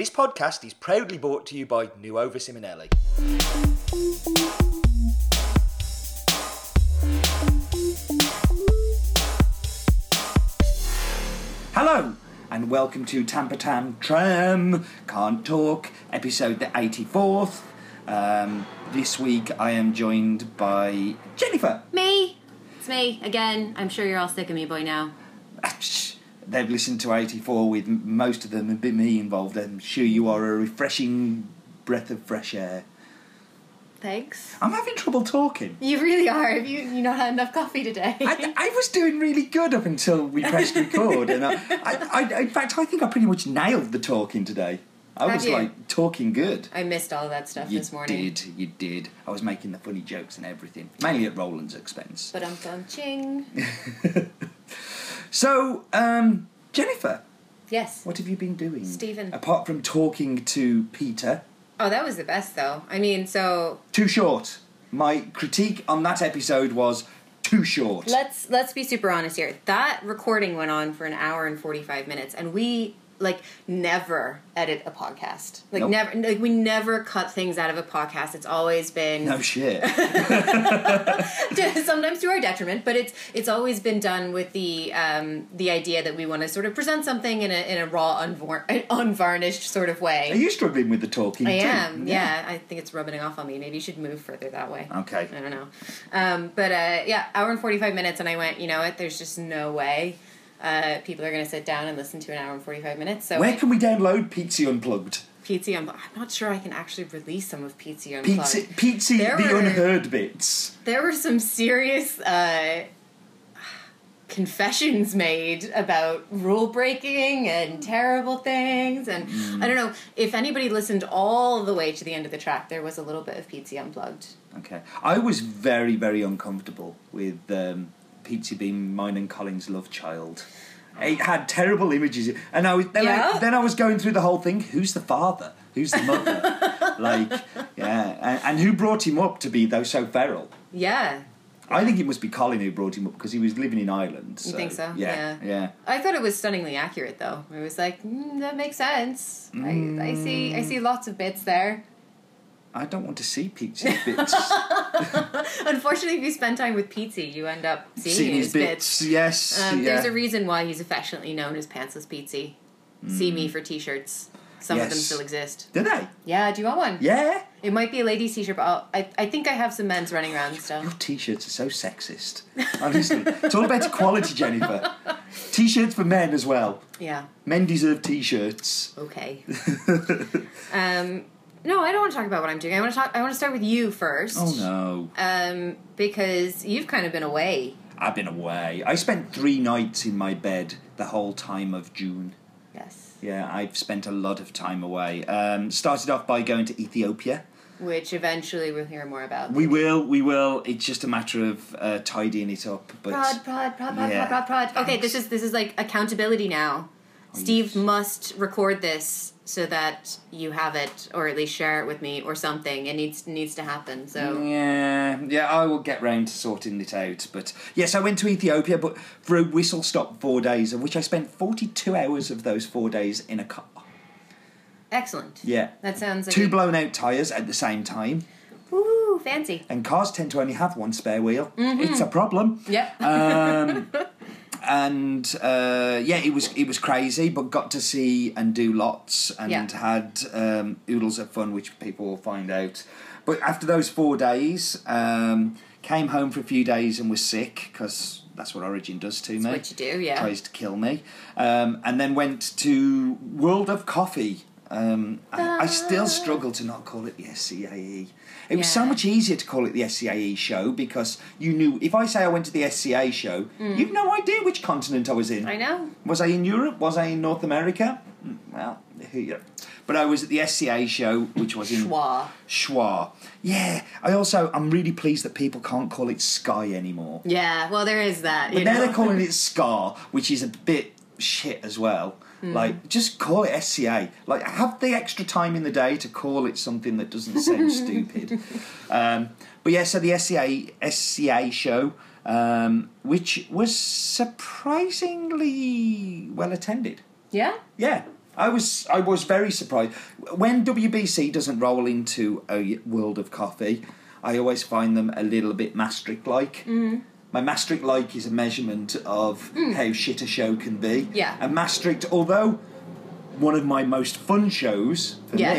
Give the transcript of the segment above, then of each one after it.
This podcast is proudly brought to you by Nuova Simonelli. Hello, and welcome to Tampa Tam Tram Can't Talk, episode the 84th. Um, this week I am joined by Jennifer. Me. It's me again. I'm sure you're all sick of me by now. They've listened to 84 with most of them and been me involved. I'm sure you are a refreshing breath of fresh air. Thanks. I'm having trouble talking. You really are. Have you you not had enough coffee today? I, I was doing really good up until we pressed record, and I, I, I, in fact, I think I pretty much nailed the talking today. I Have was you? like talking good. I missed all that stuff You this morning. You did, you did. I was making the funny jokes and everything, mainly at Roland's expense. But I'm um ching. So, um, Jennifer, Yes. what have you been doing? Stephen. Apart from talking to Peter, Oh, that was the best though. I mean, so too short. My critique on that episode was too short. let's let's be super honest here. That recording went on for an hour and 45 minutes and we like never edit a podcast. Like Nope. never like we never cut things out of a podcast. It's always been no shit. sometimes to our detriment, but it's it's always been done with the um, the idea that we want to sort of present something in a in a raw, unvar- unvarnished sort of way. Are you struggling with the talking? I too? am, yeah. I think it's rubbing off on me. Maybe you should move further that way. Okay. I don't know, um, but uh, yeah, hour and forty five minutes, and I went. You know what? There's just no way uh, people are going to sit down and listen to an hour and forty five minutes. So Where can we download Pizza Unplugged? Pizza Unplugged. I'm not sure I can actually release some of Pizza Unplugged. There the were- unheard bits. there were some serious uh, confessions made about rule breaking and terrible things and i don't know if anybody listened all the way to the end of the track there was a little bit of pizza unplugged Okay. I was very, very uncomfortable with um, Pizza being mine and Colin's love child. It had terrible images, and I was then, Yeah? I, then I was going through the whole thing. Who's the father? Who's the mother? like, yeah, and, and who brought him up to be though so feral? yeah I think it must be Colin who brought him up because he was living in Ireland. You think so? Yeah, Yeah. yeah. i thought it was stunningly accurate though it was like mm, that makes sense I, I see i see lots of bits there I don't want to see Pizza's bits. unfortunately if you spend time with pizza you end up seeing, Seeing his his bits, bits, yes. Um, yeah. There's a reason why he's affectionately known as Pantsless Pizza. See me for t-shirts. Some of them still exist. Do they? Yeah, do you want one? Yeah. It might be a ladies' t-shirt, but I'll, I I think I have some men's running around still. Your t-shirts are so sexist. Honestly, it's all about equality, Jennifer. T-shirts for men as well. Yeah. Men deserve t-shirts. Okay. um, no, I don't want to talk about what I'm doing. I want to talk. I want to start with you first. Oh no, Um, because you've kind of been away. I've been away. I spent three nights in my bed the whole time of June. Yes. Yeah, I've spent a lot of time away. Um, started off by going to Ethiopia. Which eventually we'll hear more about. We will, we will. It's just a matter of uh, tidying it up. But Prod, prod, prod, prod, Yeah. prod, prod, prod. Okay, this is this is like accountability now. Steve yes. must record this so that you have it, or at least share it with me, or something. It needs needs to happen. So Yeah, yeah, I will get round to sorting it out. But yes, I went to Ethiopia, but for a whistle stop four days, of which I spent 42 hours of those four days in a car. excellent. Yeah. That sounds like Two blown out tyres at the same time, Ooh, fancy. and cars tend to only have one spare wheel. Mm-hmm. It's a problem. Yep. Um, and uh, yeah, it was it was crazy, but got to see and do lots, and Yeah. had um, oodles of fun, which people will find out. But after those four days, um, came home for a few days and was sick because that's what Origin does to me. what you do, yeah. Tries to kill me, um, and then went to World of Coffee. Um, I, I still struggle to not call it the SCAE. It was so much easier to call it the SCAE show because you knew if I say I went to the SCA show, you've no idea which continent I was in. Mm. I know. Was I in Europe? Was I in North America? Mm, Well, yeah. But I was at the SCA show, which was in Schwa. Schwa. Yeah. I also I'm really pleased that people can't call it Sky anymore. Yeah. Well, there is that. But you now they're calling it Scar, which is a bit shit as well. Hmm. Like, just call it SCA. Like, have the extra time in the day to call it something that doesn't sound stupid. Um, but yeah, so the SCA SCA show, um, which was surprisingly well attended. Yeah. Yeah, I was I was very surprised when WBC doesn't roll into a world of coffee. I always find them a little bit Maastricht like. Mm. My Maastricht like is a measurement of how shit a show can be. Yeah. And Maastricht, although one of my most fun shows for Yes.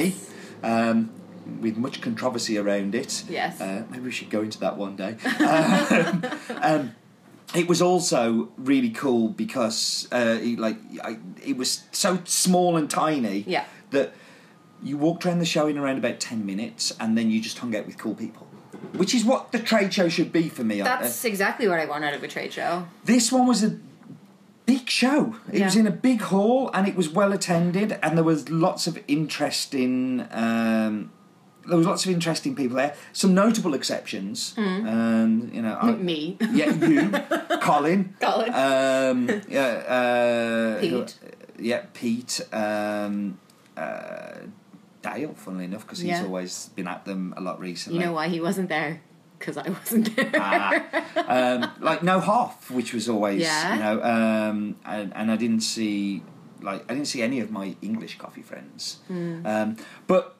me, um, with much controversy around it. Yes. Uh, maybe we should go into that one day. um, um, it was also really cool because uh, it, like I, it was so small and tiny Yeah. that you walked around the show in around about 10 minutes and then you just hung out with cool people which is what the trade show should be for me That's exactly what I want out of a trade show. this one was a big show it was in a big hall and it was well attended and there was lots of interesting um, there was lots of interesting people there some notable exceptions Mm. um, you know I- Me. yeah you colin Colin. um, yeah, uh, Pete. yeah, Pete. Um, uh, Dale, funnily enough, because he's Yeah. always been at them a lot recently. You know why he wasn't there? Because I wasn't there. Ah, um, like no Hoff, which was always Yeah. you know, um, and, and I didn't see like I didn't see any of my English coffee friends, Hmm. um, but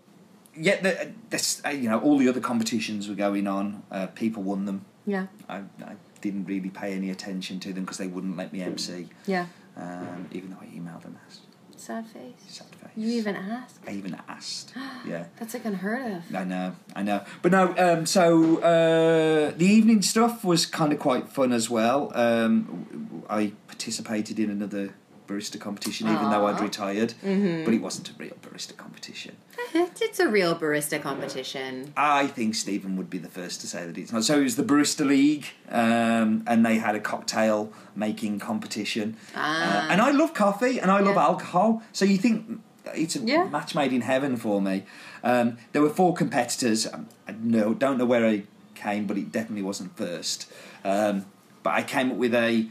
yet the, this, uh, you know all the other competitions were going on. Uh, people won them. yeah. I, I didn't really pay any attention to them because they wouldn't let me MC. Yeah. um, even though I emailed them asked. Sad face. Sad face. You even asked? I even asked. Yeah. That's like unheard of. I know, I know, but no. Um, so uh, the evening stuff was kind of quite fun as well. Um, I participated in another barista competition, even though I'd retired, Mm-hmm. but it wasn't a real barista competition. It's a real barista competition. I think Stephen would be the first to say that it's not. So it was the Barista League, um, and they had a cocktail making competition. Ah. Uh, and I love coffee and I love alcohol, so you think it's a Yeah. match made in heaven for me. Um, there were four competitors. Um, I know, don't know where I came, but it definitely wasn't first. Um, but I came up with a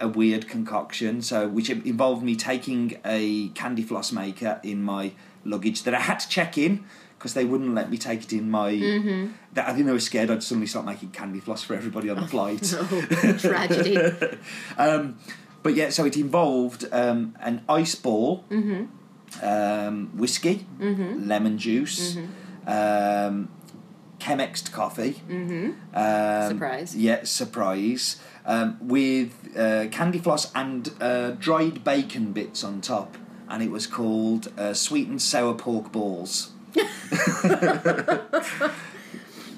a weird concoction, so which involved me taking a candy floss maker in my luggage that I had to check in because they wouldn't let me take it in my. Mm-hmm. That I think they were scared I'd suddenly start making candy floss for everybody on the flight. Oh, tragedy. um, but yeah, so it involved um, an ice ball, Mm-hmm. um, whiskey, lemon juice, um, Chemexed coffee. Mm-hmm. Um, Surprise. Yeah, surprise. Um, with uh, candy floss and uh, dried bacon bits on top, and it was called uh, sweet and sour pork balls.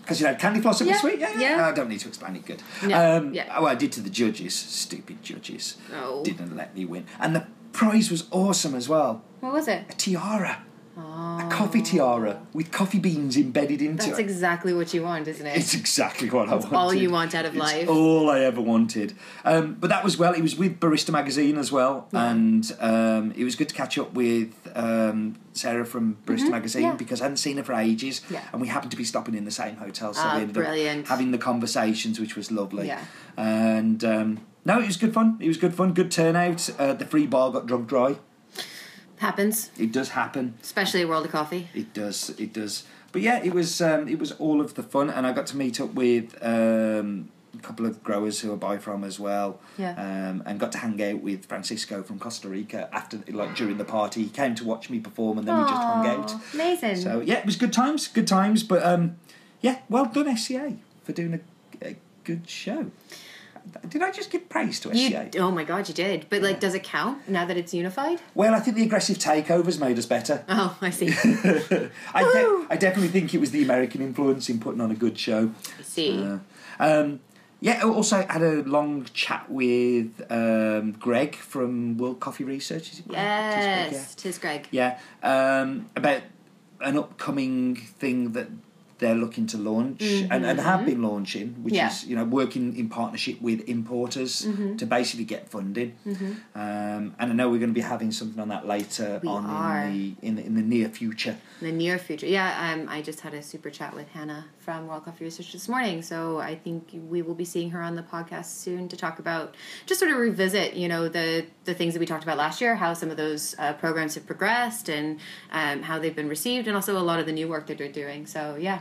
Because you know, candy floss and Yeah, sweet. Yeah, yeah. I don't need to explain it. Good. No, um, yeah. Oh, I did to the judges. Stupid judges. Oh. Didn't let me win, and the prize was awesome as well. What was it? A tiara, Oh. a coffee tiara with coffee beans embedded into it. That's it. exactly what you want, isn't it? It's exactly what I wanted. all you want out of It's life. all I ever wanted. Um, but that was well. It was with Barista Magazine as well, and um, it was good to catch up with um, Sarah from Barista Magazine Mm-hmm. yeah. because I hadn't seen her for ages, Yeah. and we happened to be stopping in the same hotel, so Ah, we ended brilliant. up having the conversations, which was lovely. Yeah. And um, no, it was good fun. It was good fun. Good turnout. Uh, the free bar got drunk dry. Happens, It does happen. especially a world of coffee. It does. It does. But yeah, it was. Um, it was all of the fun, and I got to meet up with um, a couple of growers who I buy from as well. Yeah. Um, and got to hang out with Francisco from Costa Rica after, like during the party. He came to watch me perform, and then we just hung out. Amazing. So yeah, it was good times. Good times. But um, yeah, well done SCA for doing a, a good show. Did I just give praise to you, SCA? oh my god, you did. But like, does it count now that it's unified? Well, I think the aggressive takeovers made us better. Oh, I see. I, de- I definitely think it was the American influence in putting on a good show. I see. Uh, um, yeah, I also had a long chat with um, Greg from World Coffee Research. Is it Greg? It is Greg, yes, tis Greg. Yeah, yeah. Um, about an upcoming thing that they're looking to launch and, and have been launching, which Mm-hmm. Yeah. is you know working in partnership with importers Mm-hmm. to basically get funding. Um, and I know we're going to be having something on that later We on in the in the, in the near future. In the near future. Yeah, um, I just had a super chat with Hannah from World Coffee Research this morning, so I think we will be seeing her on the podcast soon to talk about just sort of revisit, you know, the the things that we talked about last year, how some of those uh, programs have progressed, and um, how they've been received, and also a lot of the new work that they're doing. So yeah.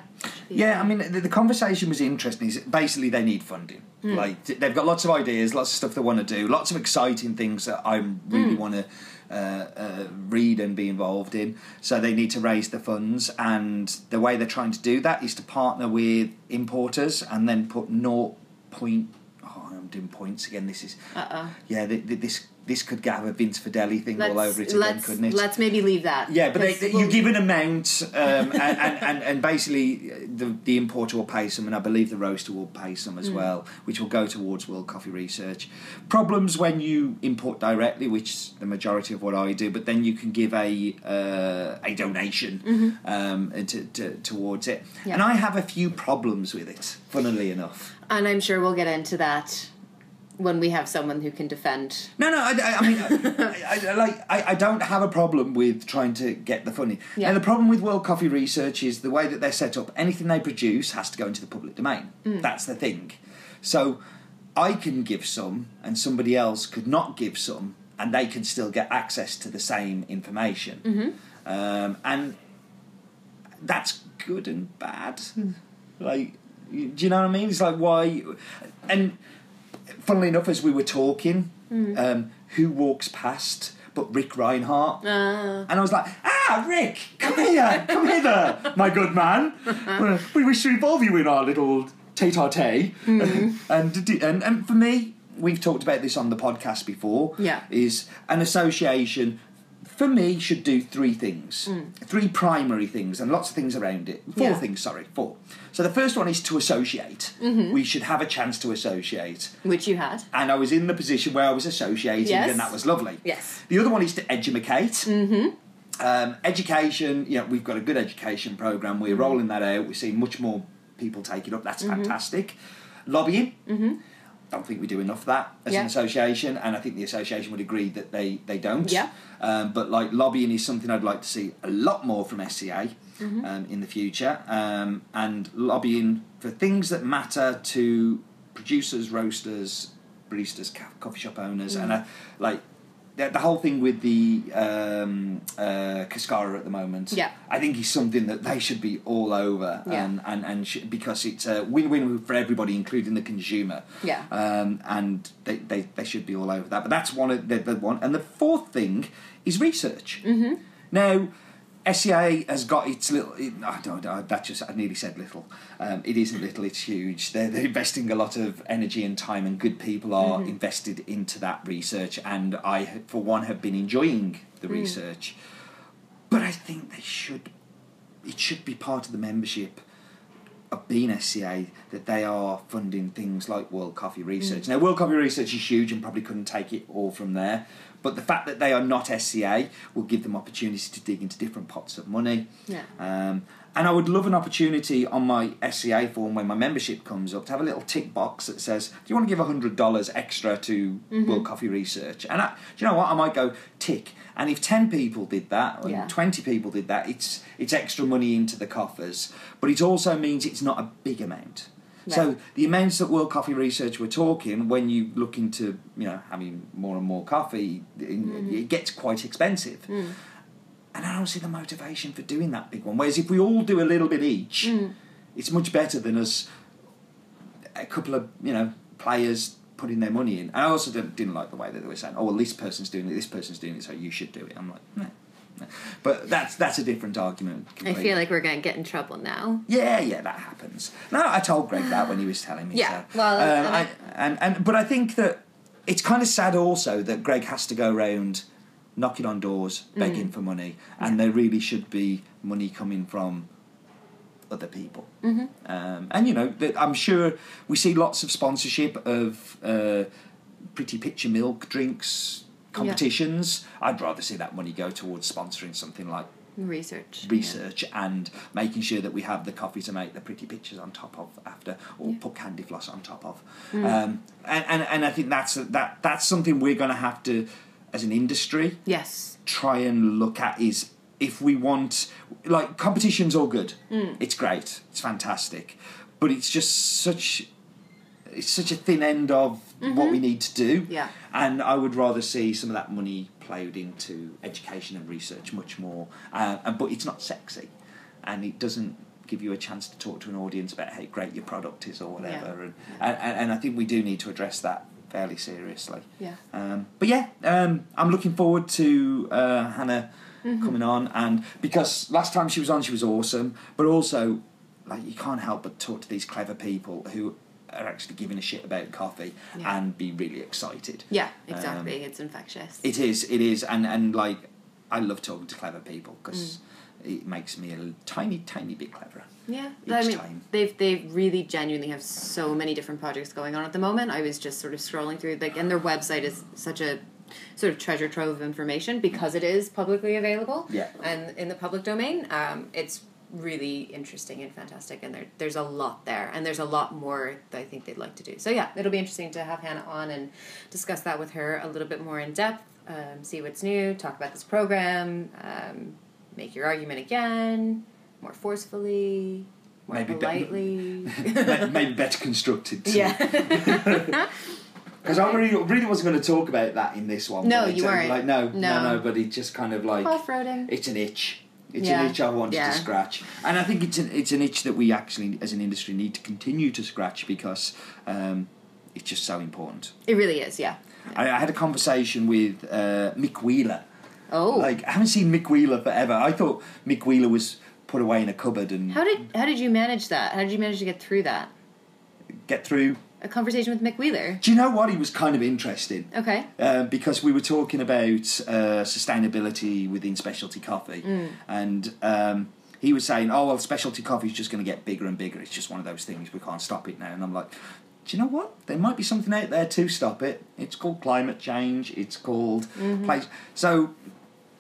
Yeah, I mean, the, the conversation was interesting. Basically they need funding. Hmm. Like they've got lots of ideas, lots of stuff they want to do, lots of exciting things that I really want to uh, uh, read and be involved in. So they need to raise the funds, and the way they're trying to do that is to partner with importers and then put naught point. Oh, I'm doing points again. This is Uh oh. yeah. th th this this could have a Vince Fedele thing Let's all over it again, couldn't it? let's maybe leave that. Yeah, but they, they, we'll- you give an amount, um, and, and, and, and basically uh, the, the importer will pay some, and I believe the roaster will pay some Mm. as well, which will go towards World Coffee Research. Problems when you import directly, which is the majority of what I do, but then you can give a uh, a donation um, to, to, towards it. Mm-hmm. And I have a few problems with it, funnily enough. and I'm sure we'll get into that when we have someone who can defend. No, no. I, I, I mean, I, I, like I, I don't have a problem with trying to get the funding. Yeah. Now, the problem with World Coffee Research is the way that they're set up. Anything they produce has to go into the public domain. Mm. That's the thing. So, I can give some, and somebody else could not give some, and they can still get access to the same information. Mm-hmm. Um, and that's good and bad. Hmm. Like, do you know what I mean? It's like why, and funnily enough, as we were talking, Hmm. um, who walks past but Ric Rhinehart? Uh, And I was like, ah, Ric, come here, come hither, my good man. we wish to involve you in our little tete-a-tete. Hmm. and, and, and for me, we've talked about this on the podcast before, Yeah. is an association, for me, should do three things. Three primary things, and lots of things around it. Four Yeah. things, sorry, four. So the first one is to associate. Mm-hmm. We should have a chance to associate which you had. and I was in the position where I was associating, Yes. and that was lovely. Yes. The other one is to educate. Mm-hmm. Um, education, know, we've got a good education program. We're Mm-hmm. rolling that out. We're seeing much more people take it up. That's fantastic. Lobbying. Mm-hmm. Don't think we do enough of that as Yeah. an association, and I think the association would agree that they they don't. Yeah. Um, but like lobbying is something I'd like to see a lot more from SCA Mm-hmm. um, in the future, um, and lobbying for things that matter to producers, roasters, baristas, coffee shop owners, and Mm. like the, the whole thing with the um, uh, Cascara at the moment. Yeah. I think is something that they should be all over, Yeah. and and, and sh- because it's a win-win for everybody, including the consumer. Yeah. Um, and they, they, they should be all over that. But that's one of the, the one. And the fourth thing is research. Mm-hmm. Now, SCA has got its little. It, I don't know. That just I nearly said little. Um, it isn't little. It's huge. They're, they're investing a lot of energy and time, and good people are mm-hmm. invested into that research. And I, for one, have been enjoying the mm. research. But I think they should. It should be part of the membership of being SCA that they are funding things like World Coffee Research. Mm. Now, World Coffee Research is huge and probably couldn't take it all from there, but the fact that they are not SCA will give them opportunity to dig into different pots of money. Yeah. Um, and I would love an opportunity on my SCA form when my membership comes up to have a little tick box that says, "Do you want to give hundred dollars extra to World Coffee Research?" And I, do you know what? I might go tick. And if ten people did that, or Yeah. twenty people did that, it's it's extra money into the coffers. But it also means it's not a big amount. So the amounts that World Coffee Research were talking, when you look into you know having more and more coffee, Mm-hmm. it gets quite expensive. Mm. And I don't see the motivation for doing that big one. Whereas if we all do a little bit each, Mm. it's much better than us a couple of you know players putting their money in. And I also didn't, didn't like the way that they were saying, "Oh, well, this person's doing it, this person's doing it, so you should do it." I'm like, no. But that's that's a different argument. I feel like we're going to get in trouble now. Yeah, yeah, that happens. No, I told Greg that when he was telling me. Yeah, so. well, um, and I, and and but I think that it's kind of sad also that Greg has to go around knocking on doors, begging Mm. for money, and there really should be money coming from other people. Mm-hmm. Um, and you know, that I'm sure we see lots of sponsorship of uh, pretty picture milk drinks competitions. I'd rather see that money go towards sponsoring something like Research. research and making sure that we have the coffee to make the pretty pictures on top of after or Yeah. put candy floss on top of Mm. um, and, and and I think that's that that's something we're going to have to as an industry Yes. try and look at is if we want like competition's all good Mm. it's great it's fantastic but it's just such it's such a thin end of what we need to do Mm-hmm. Yeah. and I would rather see some of that money ploughed into education and research much more. Uh, and- but it's not sexy, and it doesn't give you a chance to talk to an audience about how great your product is or whatever. And, and and I think we do need to address that fairly seriously. Yeah. Um, but yeah, um, I'm looking forward to uh, Hannah Mm-hmm. coming on, and because last time she was on, she was awesome. But also, like you can't help but talk to these clever people who are actually giving a shit about coffee Yeah. and be really excited. Yeah, exactly. it's infectious. It is, it is, and and like I love talking to clever people because Mm. it makes me a tiny, tiny bit cleverer. Yeah, each I mean, time. they've they really genuinely have so many different projects going on at the moment. I was just sort of scrolling through, like, and their website is such a sort of treasure trove of information because it is publicly available. Yeah. and in the public domain, um, it's really interesting and fantastic, and there there's a lot there, and there's a lot more that I think they'd like to do. So yeah, it'll be interesting to have Hannah on and discuss that with her a little bit more in depth. Um, see what's new, talk about this program, um, make your argument again, more forcefully, more Maybe politely. May- Maybe better constructed. too. yeah. Because I really, really wasn't going to talk about that in this one. No, you uh, weren't. Like no, no, No. no, But it just kind of like Off-roading. it's an itch. It's Yeah. an itch I wanted Yeah. to scratch, and I think it's an it's an itch that we actually, as an industry, need to continue to scratch because um, it's just so important. It really is, yeah. I, I had a conversation with uh, Mick Wheeler. Oh. Like I haven't seen Mick Wheeler forever. I thought Mick Wheeler was put away in a cupboard and how did how did you manage that? How did you manage to get through that? get through. A conversation with Mick Wheeler. Do you know what? He was kind of interesting. Okay. Uh, because we were talking about uh, sustainability within specialty coffee, Mm. and um, he was saying, "Oh well, specialty coffee is just going to get bigger and bigger. It's just one of those things. We can't stop it now." And I'm like, "Do you know what? There might be something out there to stop it. It's called climate change. It's called Mm-hmm. place." So.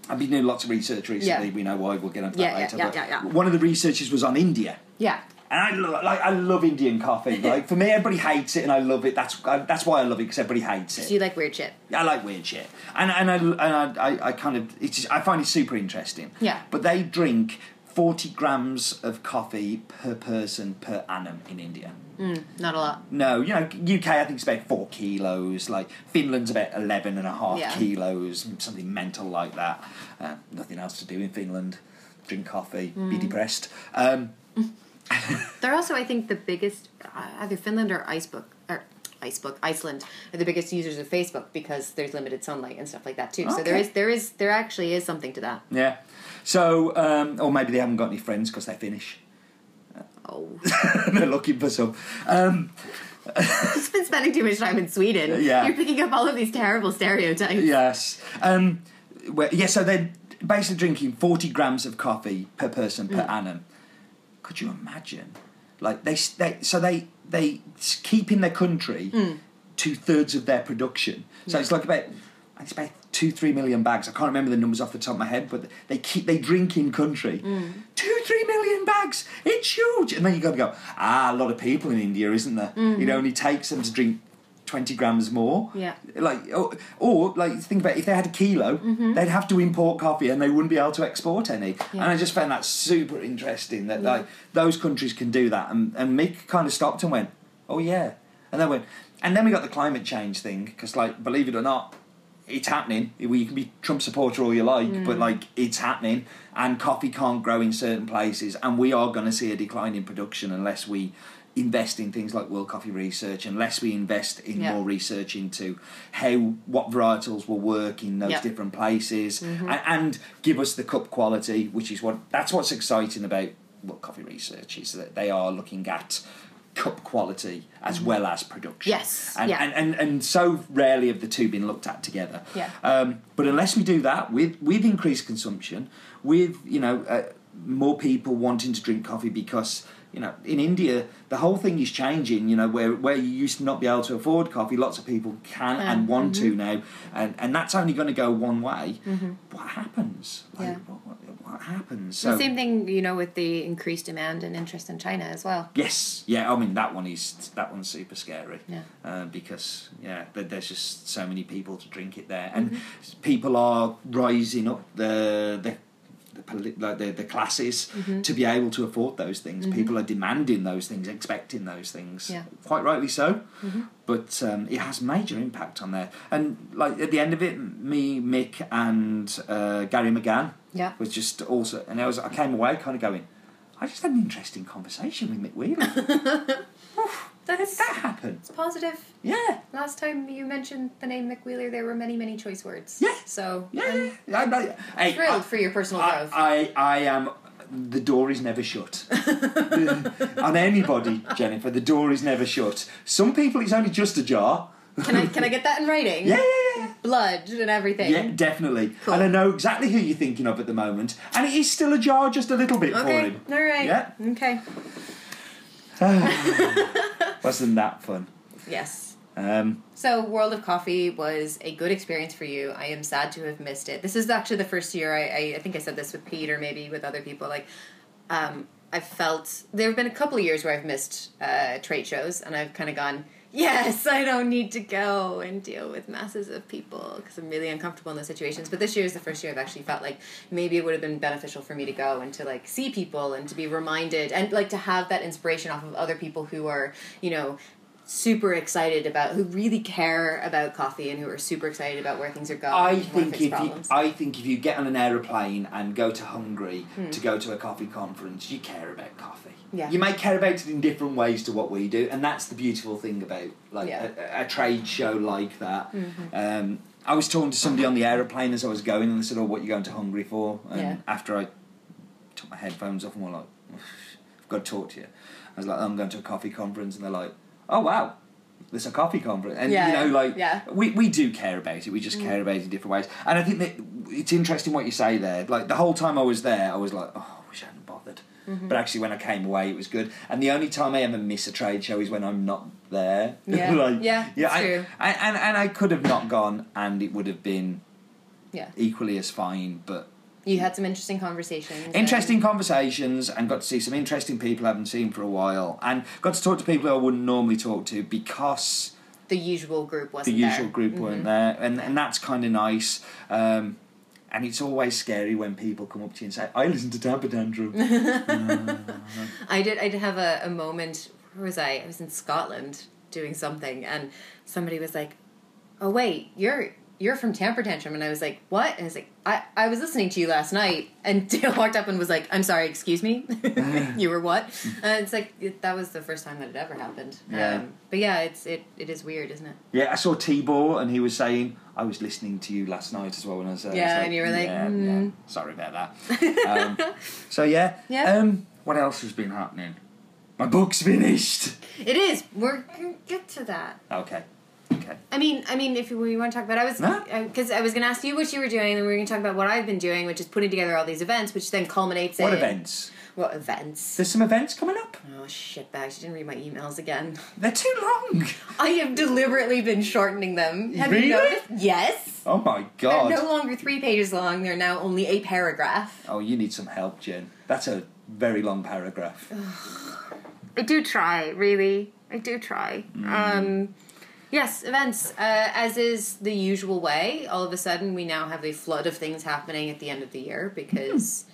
I've been doing lots of research recently. Yeah. We know why. We'll get into Yeah, that yeah, later. yeah, but yeah, yeah. One of the researchers was on India, Yeah. And I lo- like I love Indian coffee. Like for me, everybody hates it, and I love it. That's I, that's why I love it because everybody hates it. So you like weird shit. I like weird shit, and and I and I, I, I kind of it's I find it super interesting. Yeah. But they drink forty grams of coffee per person per annum in India. Not a lot. No, you know UK I think it's about four kilos. Like Finland's about eleven and a half Yeah. kilos, something mental like that. Uh, nothing else to do in Finland. Drink coffee, be depressed. Um, They're also, I think, the biggest uh, either Finland or Icebook or Icebook Iceland are the biggest users of Facebook because there's limited sunlight and stuff like that too. So there Okay. is there is there actually is something to that. yeah. So, um, or maybe they haven't got any friends because they're Finnish. Oh, they're looking for some. Um, you've been spending too much time in Sweden. Yeah. you're picking up all of these terrible stereotypes. Yes. Um, well, yeah, so they're basically drinking 40 grams of coffee per person per annum. Could you imagine? Like, they, they so they, they keep in their country hmm. two thirds of their production. So it's like about, it's about two, three million bags. I can't remember the numbers off the top of my head, but they keep, they drink in country. Hmm. Two, three million bags. It's huge. And then you got to go, ah, a lot of people in India, isn't there? Hmm. It only takes them to drink 20 grams more. Yeah. Like, or, or like, think about it, if they had a kilo, mm-hmm. they'd have to import coffee and they wouldn't be able to export any. And I just found that super interesting that like those countries can do that. And, and Mick kind of stopped and went, oh yeah. And then went, and then we got the climate change thing because, like, believe it or not, it's happening. You can be Trump supporter all you like, but mm. like it's happening, and coffee can't grow in certain places, and we are going to see a decline in production unless we invest in things like World Coffee Research, unless we invest in Yeah. more research into how what varietals will work in those Yeah. different places, and, and give us the cup quality, which is what that's what's exciting about World Coffee Research is that they are looking at cup quality as well as production. Yes, and, yeah. and, and and so rarely have the two been looked at together. Yeah. Um, but unless we do that with with increased consumption, with you know uh, more people wanting to drink coffee because you know in India the whole thing is changing. You know where where you used to not be able to afford coffee, lots of people can Yeah. and want Mm-hmm. to now, and and that's only going to go one way. What happens? Like, Yeah. what, what, what happens? The same thing, you know, with the increased demand and interest in China as well. Yes, yeah. I mean that one is that one's super scary. Yeah. Uh, because yeah, there- there's just so many people to drink it there, and people are rising up the the. The, like the, the classes to be able to afford those things. People are demanding those things, expecting those things. Yeah. Quite rightly so. But um, it has major impact on there. And like at the end of it, me, Mick, and uh, Gary McGann Yeah. was just also. And I was I came away kind of going, I just had an interesting conversation with Mick Wheeler. That's that happen? it's positive. Yeah. Last time you mentioned the name Mick Wheeler, there were many, many choice words. Yeah. So Yeah, I'm. I'm, thrilled I- for your personal I, growth. I, I am. The door is never shut. On anybody, Jennifer, the door is never shut. Some people, it's only just ajar. can I can I get that in writing? Yeah, yeah, yeah. Blood and everything. Yeah, definitely. Cool. And I know exactly who you're thinking of at the moment. And it is still ajar just a little bit for Okay. him. All right. Yeah. Okay. Wasn't that fun? Yes. Um, So, World of Coffee was a good experience for you. I am sad to have missed it. This is actually the first year. I, I, I think I said this with Pete or maybe with other people. Like, um, I've felt there have been a couple of years where I've missed uh, trade shows, and I've kind of gone, yes, I don't need to go and deal with masses of people because I'm really uncomfortable in those situations. But this year is the first year I've actually felt like maybe it would have been beneficial for me to go and to like see people and to be reminded and like to have that inspiration off of other people who are, you know, super excited about who really care about coffee and who are super excited about where things are going. I think if you. I think if you get on an aeroplane and go to Hungary Hmm. to go to a coffee conference, you care about coffee. Yeah. You may care about it in different ways to what we do, and that's the beautiful thing about like Yeah. Mm-hmm. a, a trade show like that. Um, I was talking to somebody on the aeroplane as I was going, and they said, "Oh, what are you going to Hungary for?" And Yeah. after I took my headphones off and were like, "I've got to talk to you," I was like, "I'm going to a coffee conference," and they're like, "Oh wow." There's a coffee conference, and Yeah, you know, like yeah. we, we do care about it. We just care about it in different ways. And I think that it's interesting what you say there. Like the whole time I was there, I was like, oh, I wish I hadn't bothered. Mm-hmm. But actually, when I came away, it was good. And the only time I ever miss a trade show is when I'm not there. Yeah. like, Yeah, yeah. I, true. I, and and I could have not gone, and it would have been yeah, equally as fine. But you had some interesting conversations. and- interesting conversations, and got to see some interesting people I haven't seen for a while, and got to talk to people I wouldn't normally talk to because the usual group wasn't usual there. group Mm-hmm. weren't there, and and that's kind of nice. Um, and it's always scary when people come up to you and say, "I listen to Tamper Tantrum." I did. I did have a, a moment. Where was I? I was in Scotland doing something, and somebody was like, "Oh wait, you're you're from Tamper Tantrum," and I was like, "What?" And I was like, "I I was listening to you last night," and Dale walked up and was like, "I'm sorry, excuse me, you were what?" And it's like it, that was the first time that it ever happened. Yeah. Um, but yeah, it's it it is weird, isn't it? yeah, I saw Tibor, and he was saying, "I was listening to you last night as well." When I was there, I was Yeah, and you were like, yeah, "Hmm." yeah, sorry about that." um, so yeah, Yeah. Um, what else has been happening? My book's finished. It is. We're gonna get to that. Okay, okay. I mean, I mean, if we want to talk about, I was No. because I was going to ask you what you were doing, and we were going to talk about what I've been doing, which is putting together all these events, which then culminates What in events? What events? There's some events coming up. Oh shit bags! You didn't read my emails again. They're too long. I have deliberately been shortening them. Have Really? you noticed? Yes. Oh my god. They're no longer three pages long. They're now only a paragraph. Oh, you need some help, Jen. That's a very long paragraph. I do try, really. I do try. Um, yes, events. Uh, as is the usual way, all of a sudden we now have a flood of things happening at the end of the year because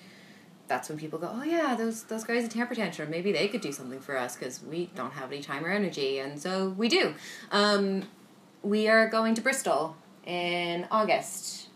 that's when people go, oh yeah, those those guys at Tamper Tantrum, maybe they could do something for us because we don't have any time or energy, and so we do. Um, we are going to Bristol in August.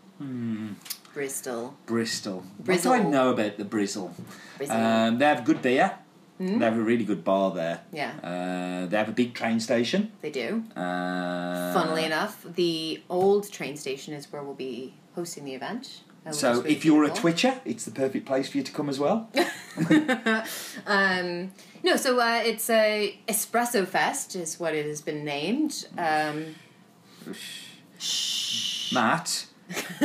Bristol. Bristol. Brizzle. What do I know about the Bristol? Bristol. Um, they have good beer. Hmm? They have a really good bar there. Yeah. Uh, they have a big train station. they do. Uh, Funnily enough, the old train station is where we'll be hosting the event. So really if you're a. Twitcher, it's the perfect place for you to come as well. um, no, so uh, it's a Espresso Fest, is what it has been named. Um, Matt,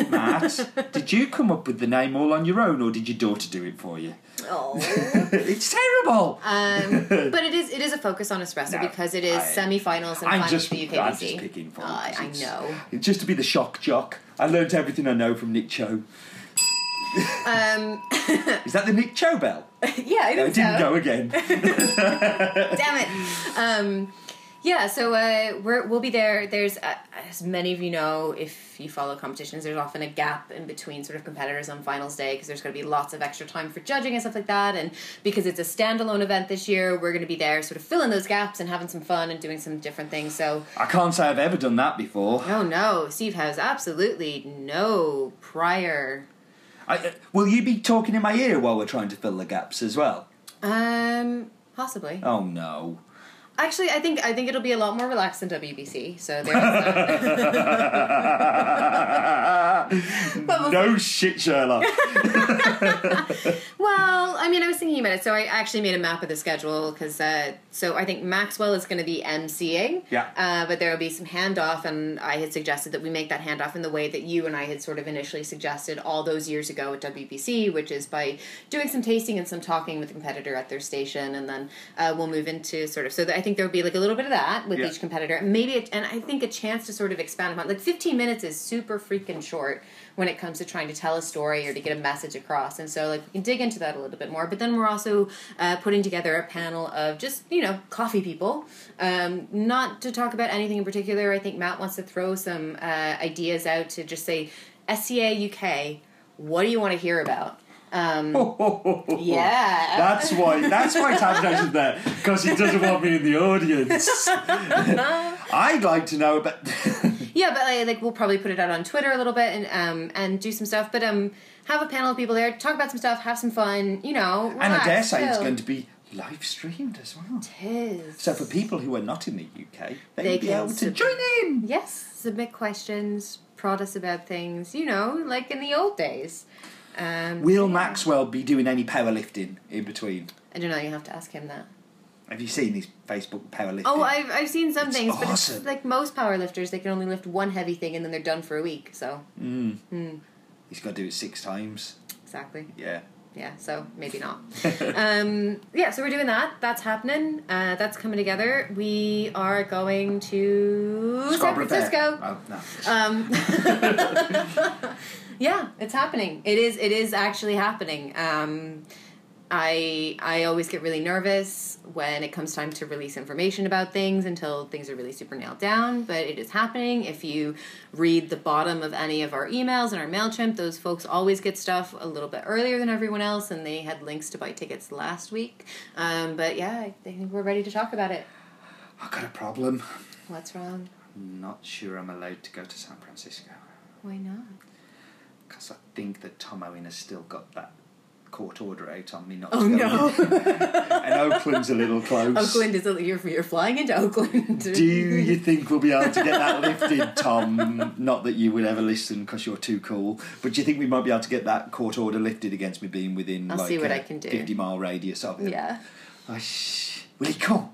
Matt, did you come up with the name all on your own, or did your daughter do it for you? Oh. it's terrible. um, but it is it is a focus on espresso No, because it is I- semi-finals and I'm finals just, for the UKBC. I'm just picking fun. Uh, I know. just to be the shock jock. I learned everything I know from Nick Cho. Um, Is that the Nick Cho bell? yeah, I No, it didn't so. go again. Damn it. Um, yeah, so uh, we're, we'll be there. There's, uh, as many of you know, if you follow competitions, there's often a gap in between sort of competitors on finals day because there's going to be lots of extra time for judging and stuff like that. And because it's a standalone event this year, we're going to be there sort of filling those gaps and having some fun and doing some different things. So, I can't say I've ever done that before. no, no, Steve has absolutely no prior. I, uh, will you be talking in my ear while we're trying to fill the gaps as well? Um, possibly. Oh no. Actually, I think I think it'll be a lot more relaxed than WBC. So there's that. no shit, Sherlock. Well, I mean, I was thinking about it. So I actually made a map of the schedule because uh, so I think Maxwell is going to be emceeing. Yeah. Uh, but there will be some handoff, and I had suggested that we make that handoff in the way that you and I had sort of initially suggested all those years ago at WBC, which is by doing some tasting and some talking with the competitor at their station, and then uh, we'll move into sort of. So I think there will be like a little bit of that with Yeah. each competitor, maybe, a, and I think a chance to sort of expand upon. Like 15 minutes is super freaking short when it comes to trying to tell a story or to get a message across. And so, like, we can dig into that a little bit more. But then we're also uh, putting together a panel of just, you know, coffee people. Um, not to talk about anything in particular. I think Matt wants to throw some uh, ideas out to just say, SCA UK, what do you want to hear about? Um, yeah. That's why. That's why Tam Jason's there because he doesn't want me in the audience. I'd like to know, but Yeah, but like, like we'll probably put it out on Twitter a little bit and um and do some stuff. But um have a panel of people there, talk about some stuff, have some fun, you know. and I relax, dare say it's going to be live streamed as well. Tis. So for people who are not in the UK, they, They be able to join in. Yes, submit questions, prod us about things, you know, like in the old days. Um, Will yeah. Maxwell be doing any powerlifting in between? I don't know. You have to ask him that. Have you seen his Facebook powerlifting? Oh, I've I've seen some It's things, but it's like most powerlifters, they can only lift one heavy thing and then they're done for a week. So Mm. mm, He's got to do it six times. exactly, Yeah. Yeah. So maybe not. um, yeah, so we're doing that. That's happening. Uh, that's coming together. We are going to San Scarborough. Francisco. Oh, no. Um, yeah, it's happening. It is. It is actually happening. Um, I I always get really nervous when it comes time to release information about things until things are really super nailed down. But it is happening. If you read the bottom of any of our emails and our Mailchimp, those folks always get stuff a little bit earlier than everyone else, and they had links to buy tickets last week. Um, but yeah, I think we're ready to talk about it. I've got a problem. What's wrong? I'm not sure I'm allowed to go to San Francisco Why not? because I think that Tom Owen has still got that court order out on me not Oh to go. no. and Oakland's a little close. Oakland is a, you're you're flying into Oakland. Do you think we'll be able to get that lifted, Tom? Not that you would ever listen because you're too cool, but do you think we might be able to get that court order lifted against me being within I'll like see what a I can do. 50 mile radius of him? Yeah, I sh- will he come?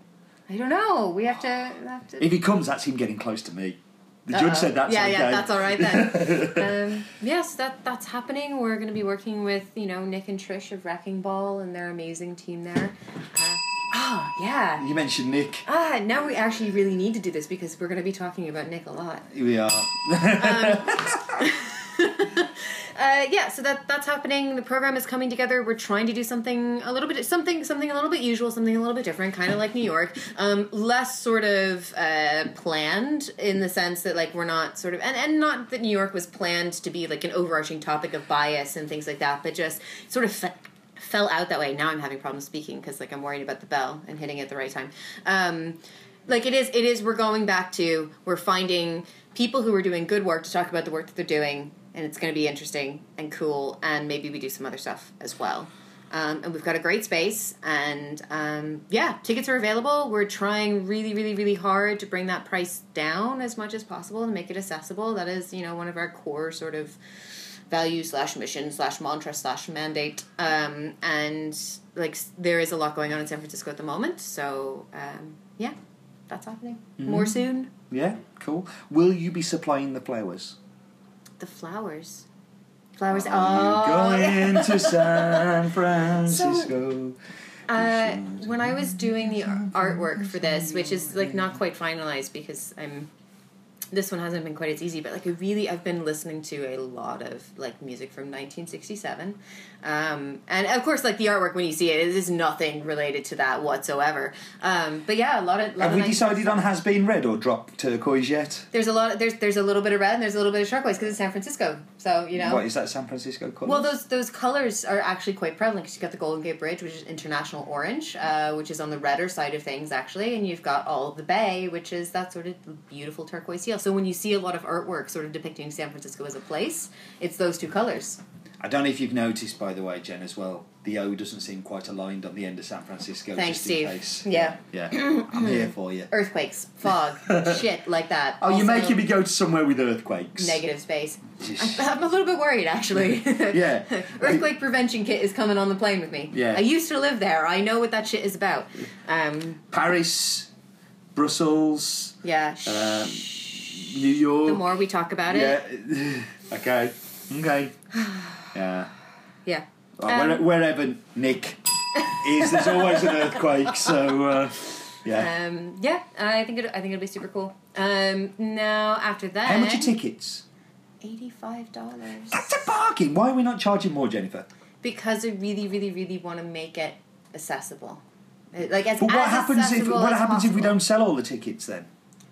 I don't know. We have to. Have to If he comes, that's him getting close to me. The Uh-oh. judge said that's yeah, okay. yeah, that's all right then. um, yes, that that's happening. We're going to be working with you know Nick and Trish of Wrecking Ball and their amazing team there. Uh, ah, yeah. You mentioned Nick. Ah, now we actually really need to do this because we're going to be talking about Nick a lot. We are. Uh, yeah, so that that's happening. The program is coming together. We're trying to do something a little bit something something a little bit usual, something a little bit different, kind of like New York. Um, less sort of uh, planned in the sense that like we're not sort of and and not that New York was planned to be like an overarching topic of bias and things like that, but just sort of. Fe- fell out that way now i'm having problems speaking because like i'm worried about the bell and hitting it at the right time um, like it is it is we're going back to we're finding people who are doing good work to talk about the work that they're doing and it's going to be interesting and cool and maybe we do some other stuff as well. Um, and we've got a great space and um, yeah tickets are available. We're trying really really really hard to bring that price down as much as possible and make it accessible. That is you know one of our core sort of value slash mission slash mantra slash mandate. Um, and like there is a lot going on in san francisco at the moment so um, yeah that's happening. More soon. Yeah, cool. Will you be supplying the flowers? The flowers. Flowers Are oh going to San Francisco? Uh, when I was doing the artwork for this, which is like not quite finalized because I'm this one hasn't been quite as easy, but like I really I've been listening to a lot of like music from 1967, um, and of course like the artwork when you see it, it is nothing related to that whatsoever. Um, but yeah, a lot of lot Have of we 19 decided on has been red or drop turquoise yet? There's a lot. there's there's a little bit of red and there's a little bit of turquoise because it's San Francisco. So you know. What is that San Francisco colour? Well, those those colors are actually quite prevalent because you've got the Golden Gate Bridge, which is international orange, uh, which is on the redder side of things actually, and you've got all of the Bay, which is that sort of beautiful turquoise teal. So when you see a lot of artwork sort of depicting San Francisco as a place, it's those two colors. I don't know if you've noticed, by the way, Jen, as well. The O doesn't seem quite aligned on the end of San Francisco. Thanks, just in Steve. Case. Yeah. Yeah, I'm here for you. Earthquakes, fog, shit like that. Oh, you're Also, making me go to somewhere with earthquakes. negative space. Just- I'm a little bit worried, actually. Yeah. Earthquake prevention kit is coming on the plane with me. Yeah. I used to live there. I know what that shit is about. Um, Paris, Brussels, yeah. um. New York. the more we talk about it, Yeah. okay. Okay. Yeah. yeah. Well, Um, where, wherever Nick is, there's always an earthquake. So uh, yeah. Um, yeah, I think it, I think it'll be super cool. Um, now after that, How much are tickets? Eighty-five dollars. That's a bargain. Why are we not charging more, Jennifer? Because I really, really, really want to make it accessible. Like as, But what as happens if what happens if we don't sell all the tickets then?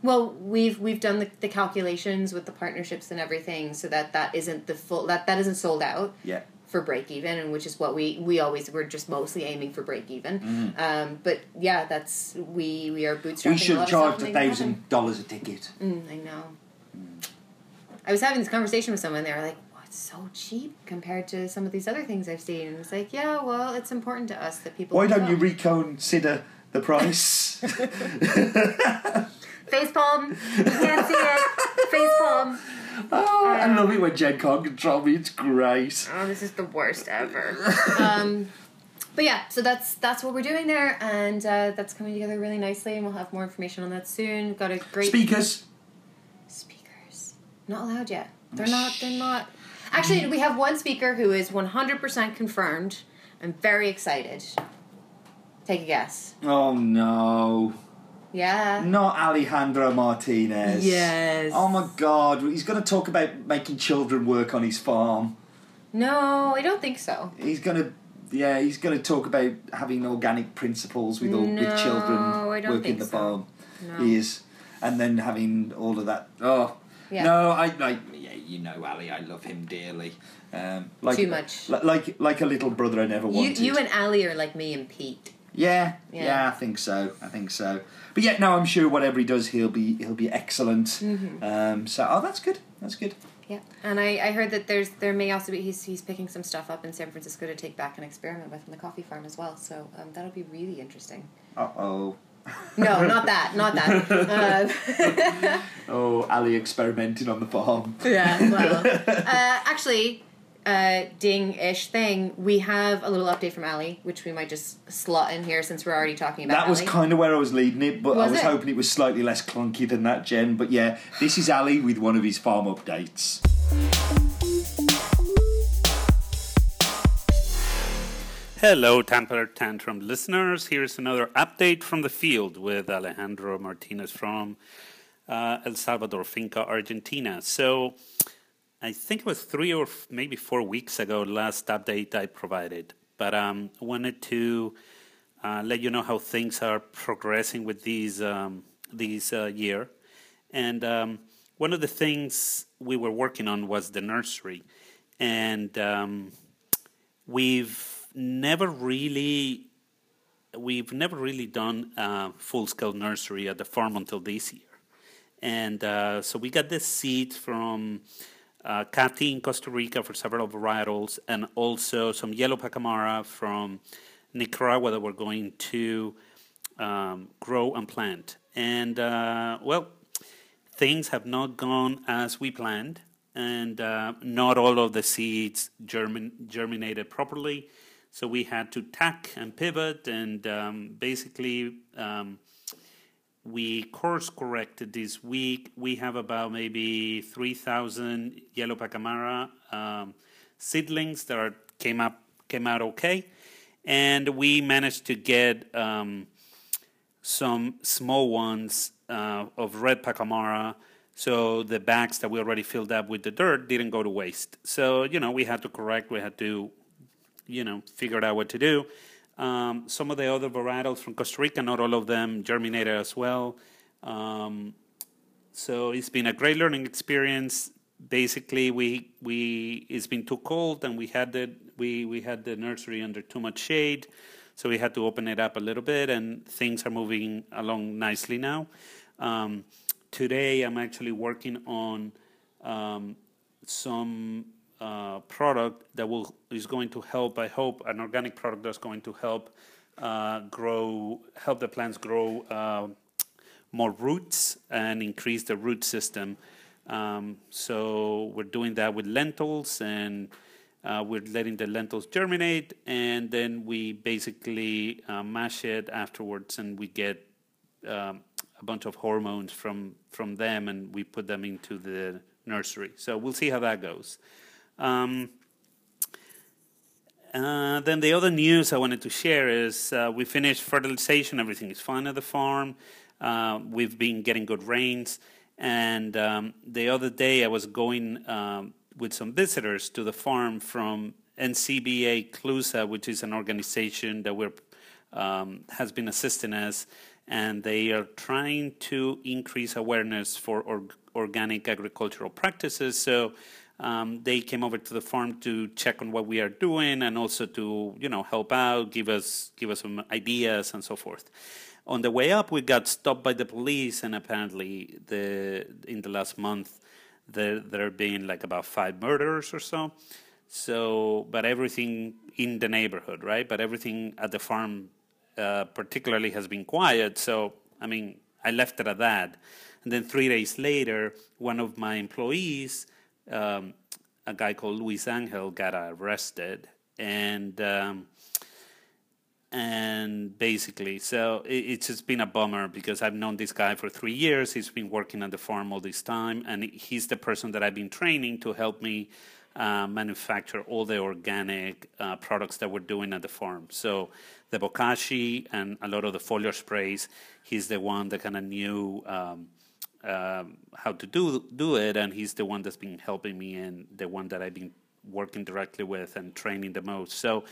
Well, we've we've done the, the calculations with the partnerships and everything, so that that isn't the full that that isn't sold out Yeah. for break even, and which is what we we always we're just mostly aiming for break even. Mm-hmm. Um, but yeah, that's we we are bootstrapping. We should charge a and making it thousand dollars a ticket. Mm, I know. I was having this conversation with someone. They were like, "Well, it's so cheap compared to some of these other things I've seen." And it's like, "Yeah, well, it's important to us that people." Why don't you reconsider the price? face palm? You can't see it. Face palm. oh, I love it when Jen can't control me. It's great. Oh, this is the worst ever. um, but yeah, so that's that's what we're doing there, and uh, that's coming together really nicely, and we'll have more information on that soon. We've got a great Speakers. speakers. Not allowed yet. They're not. They're not. Actually, we have one speaker who is one hundred percent confirmed. I'm very excited. Take a guess. Oh no. Yeah. Not Alejandro Martinez. Yes. Oh my god, he's going to talk about making children work on his farm. No, I don't think so. He's going to, yeah, he's going to talk about having organic principles with all No, with children I don't working think the so. farm. No. He is, and then having all of that. Oh Yeah. no, I like yeah, you know Ali, I love him dearly. Um, like Too much. li- like like a little brother I never You, wanted. you and Ali are like me and Pete. Yeah, Yeah. yeah, I think so. I think so. But yeah, no, I'm sure whatever he does, he'll be he'll be excellent. Mm-hmm. Um, so oh, that's good. That's good. Yeah, and I, I heard that there's there may also be he's he's picking some stuff up in San Francisco to take back and experiment with in the coffee farm as well. So um, that'll be really interesting. Uh oh. No, not that, not that. Uh, Oh, Ali experimenting on the farm. yeah, well, uh, actually, uh, ding-ish thing. We have a little update from Ali, which we might just slot in here since we're already talking about. That was Ali. kind of where I was leading it, but I Was was it? hoping it was slightly less clunky than that, Jen. But yeah, this is Ali with one of his farm updates. Hello, Tamper Tantrum listeners. Here's another update from the field with Alejandro Martinez from uh, El Salvador, Finca, Argentina. So, I think it was three or maybe four weeks ago, last update I provided. But um, wanted to uh, let you know how things are progressing with these um, these uh, year. And um, one of the things we were working on was the nursery, and um, we've never really we've never really done a full scale nursery at the farm until this year. And uh, so we got this seed from uh, in Costa Rica for several varietals, and also some yellow pacamara from Nicaragua that we're going to um, grow and plant. And uh, well, things have not gone as we planned, and uh, not all of the seeds germin- germinated properly. So we had to tack and pivot, and um, basically um, we course corrected this week. We have about maybe 3,000 yellow pacamara um, seedlings that are, came up came out okay, and we managed to get um, some small ones uh, of red pacamara. So the bags that we already filled up with the dirt didn't go to waste. So you know we had to correct. We had to you know figure out what to do. Um, some of the other varietals from Costa Rica, not all of them germinated as well. Um, so it's been a great learning experience. Basically, we we it's been too cold, and we had the we we had the nursery under too much shade, so we had to open it up a little bit, and things are moving along nicely now. Um, today, I'm actually working on um, some uh, product that will is going to help. I hope an organic product that's going to help uh, grow, help the plants grow uh, more roots and increase the root system. Um, so we're doing that with lentils and. Uh, we're letting the lentils germinate, and then we basically uh, mash it afterwards, and we get um, a bunch of hormones from from them, and we put them into the nursery. So we'll see how that goes. Um, uh, then the other news I wanted to share is uh, we finished fertilization. Everything is fine at the farm. Uh, we've been getting good rains. And um, the other day I was going um, with some visitors to the farm from NCBA CLUSA, which is an organization that we're um, has been assisting us, and they are trying to increase awareness for org- organic agricultural practices. So um, they came over to the farm to check on what we are doing and also to you know help out, give us give us some ideas and so forth. On the way up, we got stopped by the police, and apparently the in the last month there there have been like about five murders or so. So, but everything in the neighborhood, right? But everything at the farm, uh, particularly, has been quiet. So, I mean, I left it at that. And then three days later, one of my employees um, a guy called Luis Angel got arrested, and um, and basically, so it, it's just been a bummer because I've known this guy for three years. He's been working on the farm all this time, and he's the person that I've been training to help me uh, manufacture all the organic uh, products that we're doing at the farm. So the bokashi and a lot of the foliar sprays, he's the one that kind of knew. Um, um, how to do do it, and he's the one that's been helping me and the one that I've been working directly with and training the most. So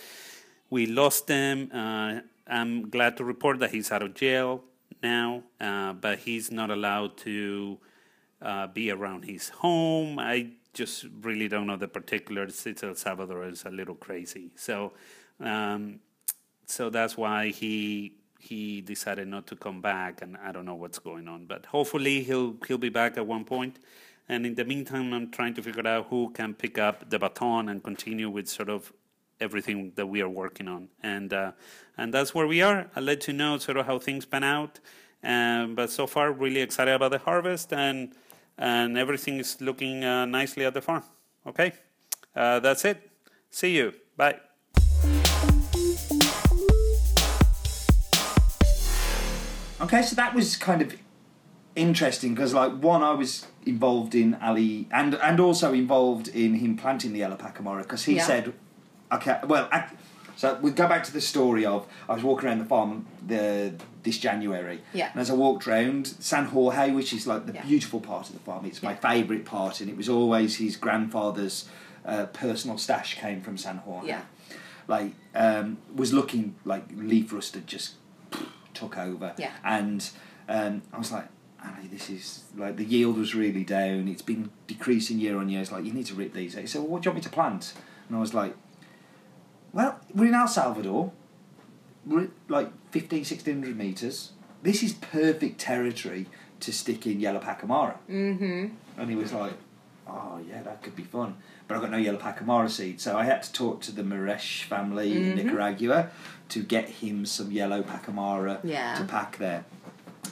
we lost him. Uh, I'm glad to report that he's out of jail now, uh, but he's not allowed to uh, be around his home. I just really don't know the particulars. It's El Salvador is a little crazy, so um, so that's why he he decided not to come back, and I don't know what's going on. But hopefully he'll he'll be back at one point. And in the meantime, I'm trying to figure out who can pick up the baton and continue with sort of everything that we are working on. And uh, and that's where we are. I'll let you know sort of how things pan out. Um, but so far, really excited about the harvest, and and everything is looking uh, nicely at the farm. Okay, uh, that's it. See you. Bye. Okay, so that was kind of interesting because, like, one, I was involved in Ali and and also involved in him planting the yellow pacamara because he Yeah. said, okay, well, ac so we go back to the story of I was walking around the farm the this January, Yeah. and as I walked around San Jorge, which is like the Yeah. beautiful part of the farm, it's my favourite part, and it was always his grandfather's uh, personal stash came from San Jorge Yeah. like um, was looking like leaf rust had just took over. Yeah. And um, I was like, Ali, this is like the yield was really down. It's been decreasing year on year. It's like you need to rip these. out. He said, well, what do you want me to plant? And I was like, well, we're in El Salvador. We're like 15, 1600 meters. This is perfect territory to stick in yellow pacamara. Mm-hmm. And he was like, oh, yeah, that could be fun. But I've got no yellow pacamara seed. So I had to talk to the Mierisch family in Mhm. Nicaragua to get him some yellow pacamara Yeah. to pack there,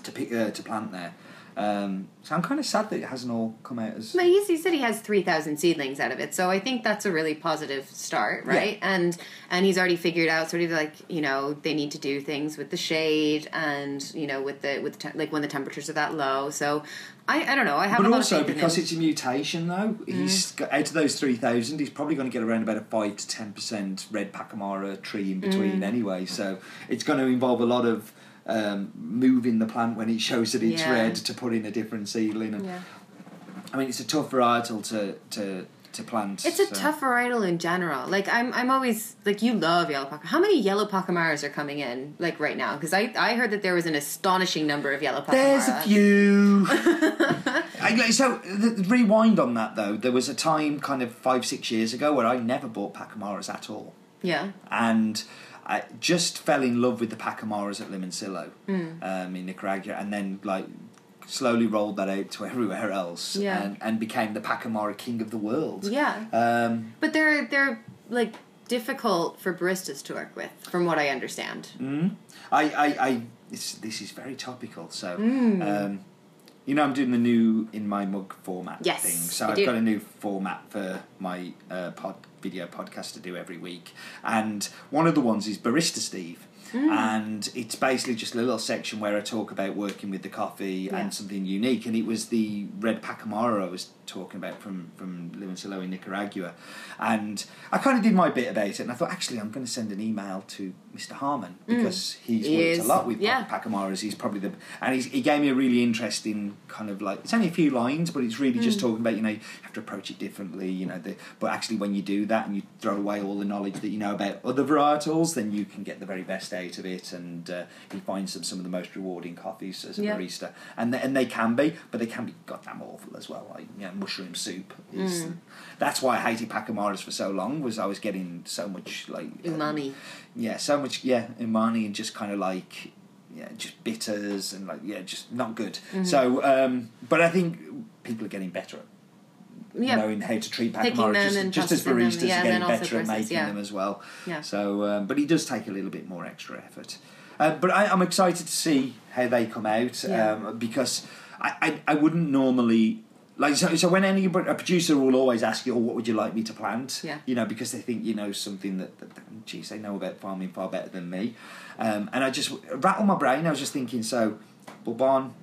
to pick, uh, to plant there. Um, so I'm kind of sad that it hasn't all come out as. But he, said he has three thousand seedlings out of it, so I think that's a really positive start, right? And and he's already figured out sort of like you know they need to do things with the shade and you know with the with te- like when the temperatures are that low. So I I don't know. I have But a lot also because it's a mutation, though, he's got, out of those three thousand, he's probably going to get around about a five to ten percent red pacamara tree in between anyway. So it's going to involve a lot of um, moving the plant when it shows that it's Yeah. red to put in a different seedling. And, Yeah. I mean, it's a tough varietal to to to plant. It's a so- tough varietal in general. Like I'm, I'm always like you love yellow pacamara. How many yellow pacamaras are coming in like right now? Because I, I heard that there was an astonishing number of yellow pacamara. There's a few. I- so the, rewind on that though, there was a time kind of five six years ago where I never bought pacamaras at all. Yeah. and I just fell in love with the Pacamaras at Limoncillo um, in Nicaragua, and then like slowly rolled that out to everywhere else, Yeah. and, and became the Pacamara king of the world. Yeah. Um, But they're they're like difficult for baristas to work with, from what I understand. Mm. I, I, I this, this is very topical. So, Mm. um, you know, I'm doing the new in my mug format Yes, thing. So I've do. got a new format for my uh, pod video podcast to do every week, and one of the ones is Barista Steve. Mm. And it's basically just a little section where I talk about working with the coffee Yeah. and something unique. And it was the red Pacamara I was talking about from from Limoncillo in Nicaragua, and I kind of did my bit about it. And I thought, actually, I'm going to send an email to Mr. Harmon because he's Mm. He worked is- a lot with yeah. Pac- Pacamaras. He's probably the and he's, he gave me a really interesting kind of like it's only a few lines, but it's really Mm. just talking about you know you have to approach it differently. You know, the, but actually when you do that and you throw away all the knowledge that you know about other varietals, then you can get the very best out of it. And uh, he finds them some of the most rewarding coffees as a Yeah. barista, and they, and they can be, but they can be goddamn awful as well. Like you know, mushroom soup is. Mm. That's why I hated Pacamaras for so long. Was I was getting so much like Umami. yeah, so much yeah, umami and just kind of like yeah, just bitters and like yeah, just not good. Mm-hmm. So, um, but I think people are getting better at Yeah. knowing how to treat Pacamara, just, just as processing them, baristas yeah, are getting better at making yeah. them as well. Yeah. So, um, but he does take a little bit more extra effort. Uh, but I, I'm excited to see how they come out um, because I, I, I wouldn't normally. Like so, so when any a producer will always ask you, "Oh, what would you like me to plant?" Yeah. You know, because they think you know something that, that, that geez, they know about farming far better than me. Um, and I just rattle my brain. I was just thinking, so Bourbon,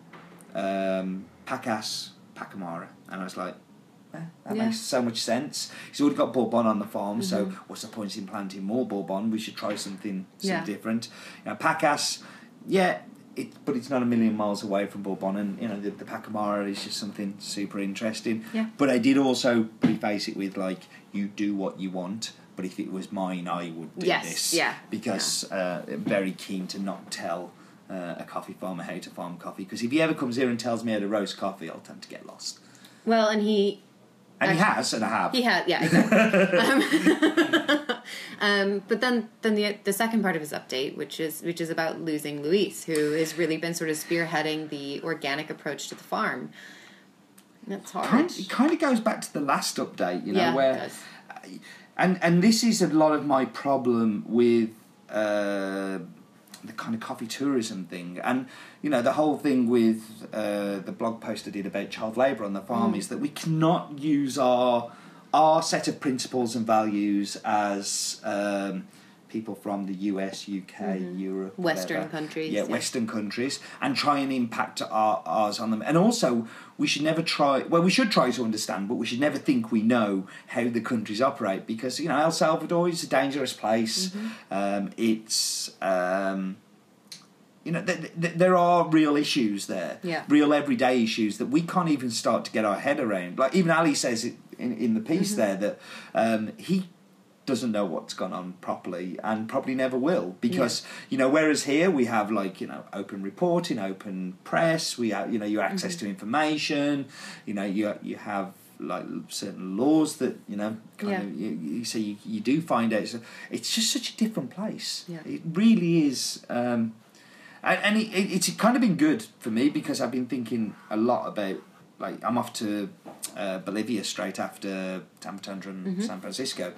um, Pacas, Pacamara, and I was like, eh, that Yeah. makes so much sense. He's already got Bourbon on the farm, so Mm-hmm. what's the point in planting more Bourbon? We should try something, something Yeah. different. You know, Pacas, yeah. It, but it's not a million miles away from Bourbon, and you know the, the Pacamara is just something super interesting. Yeah. But I did also preface it with like, you do what you want, but if it was mine, I would do Yes, this. yeah, Because uh, very keen to not tell uh, a coffee farmer how to farm coffee. Because if he ever comes here and tells me how to roast coffee, I'll tend to get lost. Well, and he And he has, and I have. He had, yeah, exactly. um, um, but then, then the the second part of his update, which is which is about losing Luis, who has really been sort of spearheading the organic approach to the farm. That's hard. kind, it kind of goes back to the last update, you know, Yeah, where, and and this is a lot of my problem with uh, the kind of coffee tourism thing, and you know the whole thing with uh, the blog post I did about child labour on the farm Mm. is that we cannot use our our set of principles and values as um, people from the US, UK, Europe, Mm-hmm. Western whatever. countries, yeah, yeah. Western countries, and try and impact our, ours on them. And also, we should never try. Well, we should try to understand, but we should never think we know how the countries operate because you know El Salvador is a dangerous place. Mm-hmm. Um, it's um, you know th- th- there are real issues there, Yeah. real everyday issues that we can't even start to get our head around. Like even Ali says it in in the piece Mm-hmm. there that um, he doesn't know what's gone on properly and probably never will because you know whereas here we have like you know open reporting open press we have you know your access to information you know you you have like certain laws that you know kind Yeah. of you, you so you, you do find out so it's just such a different place Yeah. it really is um and, and it, it, it's kind of been good for me because I've been thinking a lot about like I'm off to uh, Bolivia straight after Tamper Tantrum and Mm-hmm. San Francisco,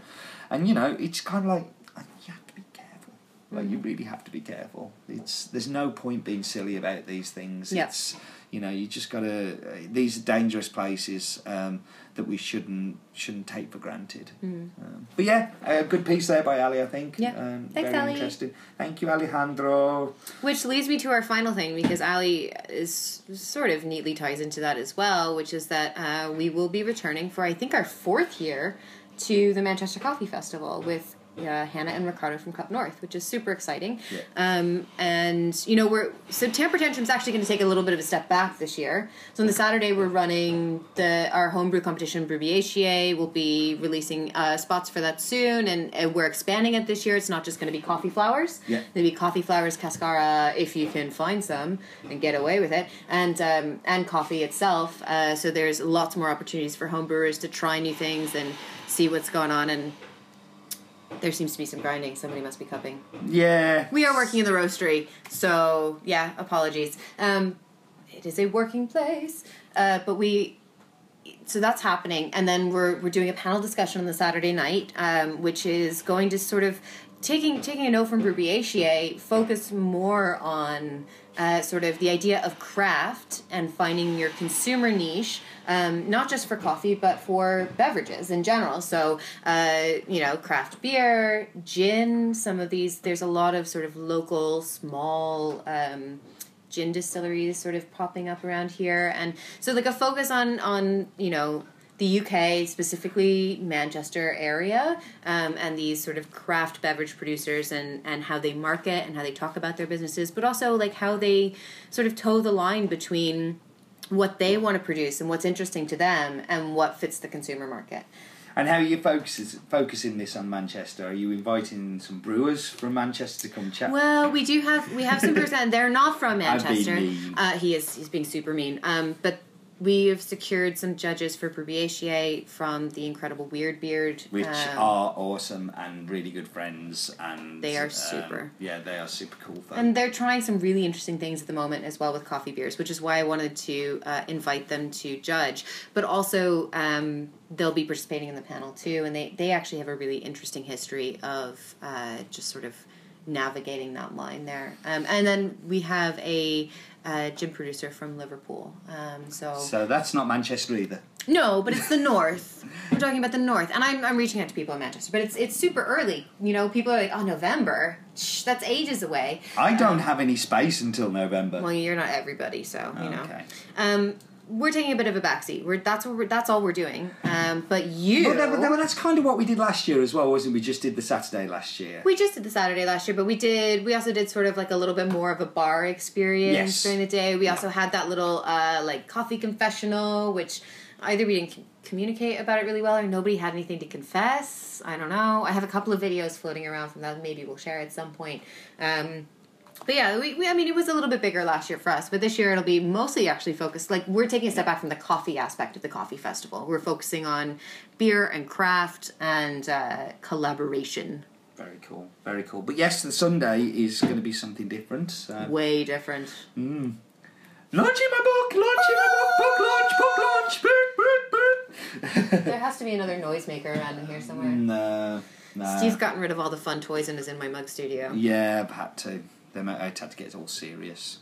and you know it's kind of like uh, you have to be careful. Like Mm-hmm. you really have to be careful. It's there's no point being silly about these things. Yeah. It's you know you just gotta. Uh, these are dangerous places um, that we shouldn't shouldn't take for granted. Um, but yeah, a good piece there by Ali. I think. Mm. Yeah. Um, Thanks, very Ali. interesting. Thank you, Alejandro. Which leads me to our final thing because Ali is sort of neatly ties into that as well, which is that uh, we will be returning for I think our fourth year to the Manchester Coffee Festival with uh, Hannah and Ricardo from Cup North, which is super exciting. Yeah. Um, and you know we're so Tamper Tantrum's actually going to take a little bit of a step back this year. So on the Saturday we're running the our homebrew competition Breviacier. We'll be releasing uh, spots for that soon, and, and we're expanding it this year. It's not just going to be coffee flowers. Yeah. Maybe coffee flowers, cascara, if you can find some and get away with it, and um, and coffee itself. Uh, so there's lots more opportunities for homebrewers to try new things and see what's going on. And there seems to be some grinding. Somebody must be cupping. Yeah. We are working in the roastery, so yeah, apologies. Um, it is a working place. Uh, but we so that's happening and then we're we're doing a panel discussion on the Saturday night um, which is going to sort of taking taking a note from Brubier, focus more on uh, sort of the idea of craft and finding your consumer niche, um, not just for coffee but for beverages in general. So uh, you know, craft beer, gin. Some of these, there's a lot of sort of local, small. Um, gin distilleries sort of popping up around here and so like a focus on on you know the UK, specifically Manchester area, um, and these sort of craft beverage producers and, and how they market and how they talk about their businesses, but also like how they sort of toe the line between what they want to produce and what's interesting to them and what fits the consumer market. And how are you focus, focusing this on Manchester? Are you inviting some brewers from Manchester to come chat? Well, we do have we have some brewers, and they're not from Manchester. Uh, he is he's being super mean. Um, but we have secured some judges for Brubier from the incredible Weird Beard, which um, are awesome and really good friends, and They are um, super. yeah, they are super cool. And they're trying some really interesting things at the moment as well with coffee beers, which is why I wanted to uh, invite them to judge. But also, um, they'll be participating in the panel too, and they, they actually have a really interesting history of uh, just sort of navigating that line there. Um, and then we have a uh, gym producer from Liverpool. Um, so, so that's not Manchester either. no, but it's the north. We're talking about the north, and I'm, I'm reaching out to people in Manchester, but it's it's super early. You know, people are like, "Oh, November, Shh, that's ages away." I don't have any space until November. Well, you're not everybody, so you know. Okay. Um, we're taking a bit of a backseat. We're that's what we're, that's all we're doing. Um, but you, Well, that- that- that's kind of what we did last year as well, wasn't it? We just did the Saturday last year. we just did the Saturday last year, but we did. We also did sort of like a little bit more of a bar experience Yes. during the day. We also had that little uh, like coffee confessional, which either we didn't communicate about it really well, or nobody had anything to confess. I don't know. I have a couple of videos floating around from that. Maybe we'll share at some point. Um, but yeah, we, we, I mean, it was a little bit bigger last year for us, but this year it'll be mostly actually focused. Like, we're taking a step back from the coffee aspect of the coffee festival. We're focusing on beer and craft and uh, collaboration. Very cool, very cool. But yes, the Sunday is going to be something different. So. Way different. Launching my book, launching my book, book launch, book launch, book, book, book. there has to be another noisemaker around in here somewhere. no, no. Steve's gotten rid of all the fun toys and is in my mug studio. Yeah, I've had to. Then I had to get it all serious.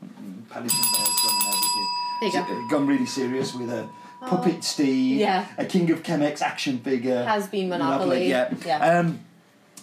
Paddington Bear's gone and everything. There you go. So, uh, Gone really serious with a puppet Steve, Yeah. a King of Chemex action figure, Has Bean Monopoly. Yeah. Yeah. Um,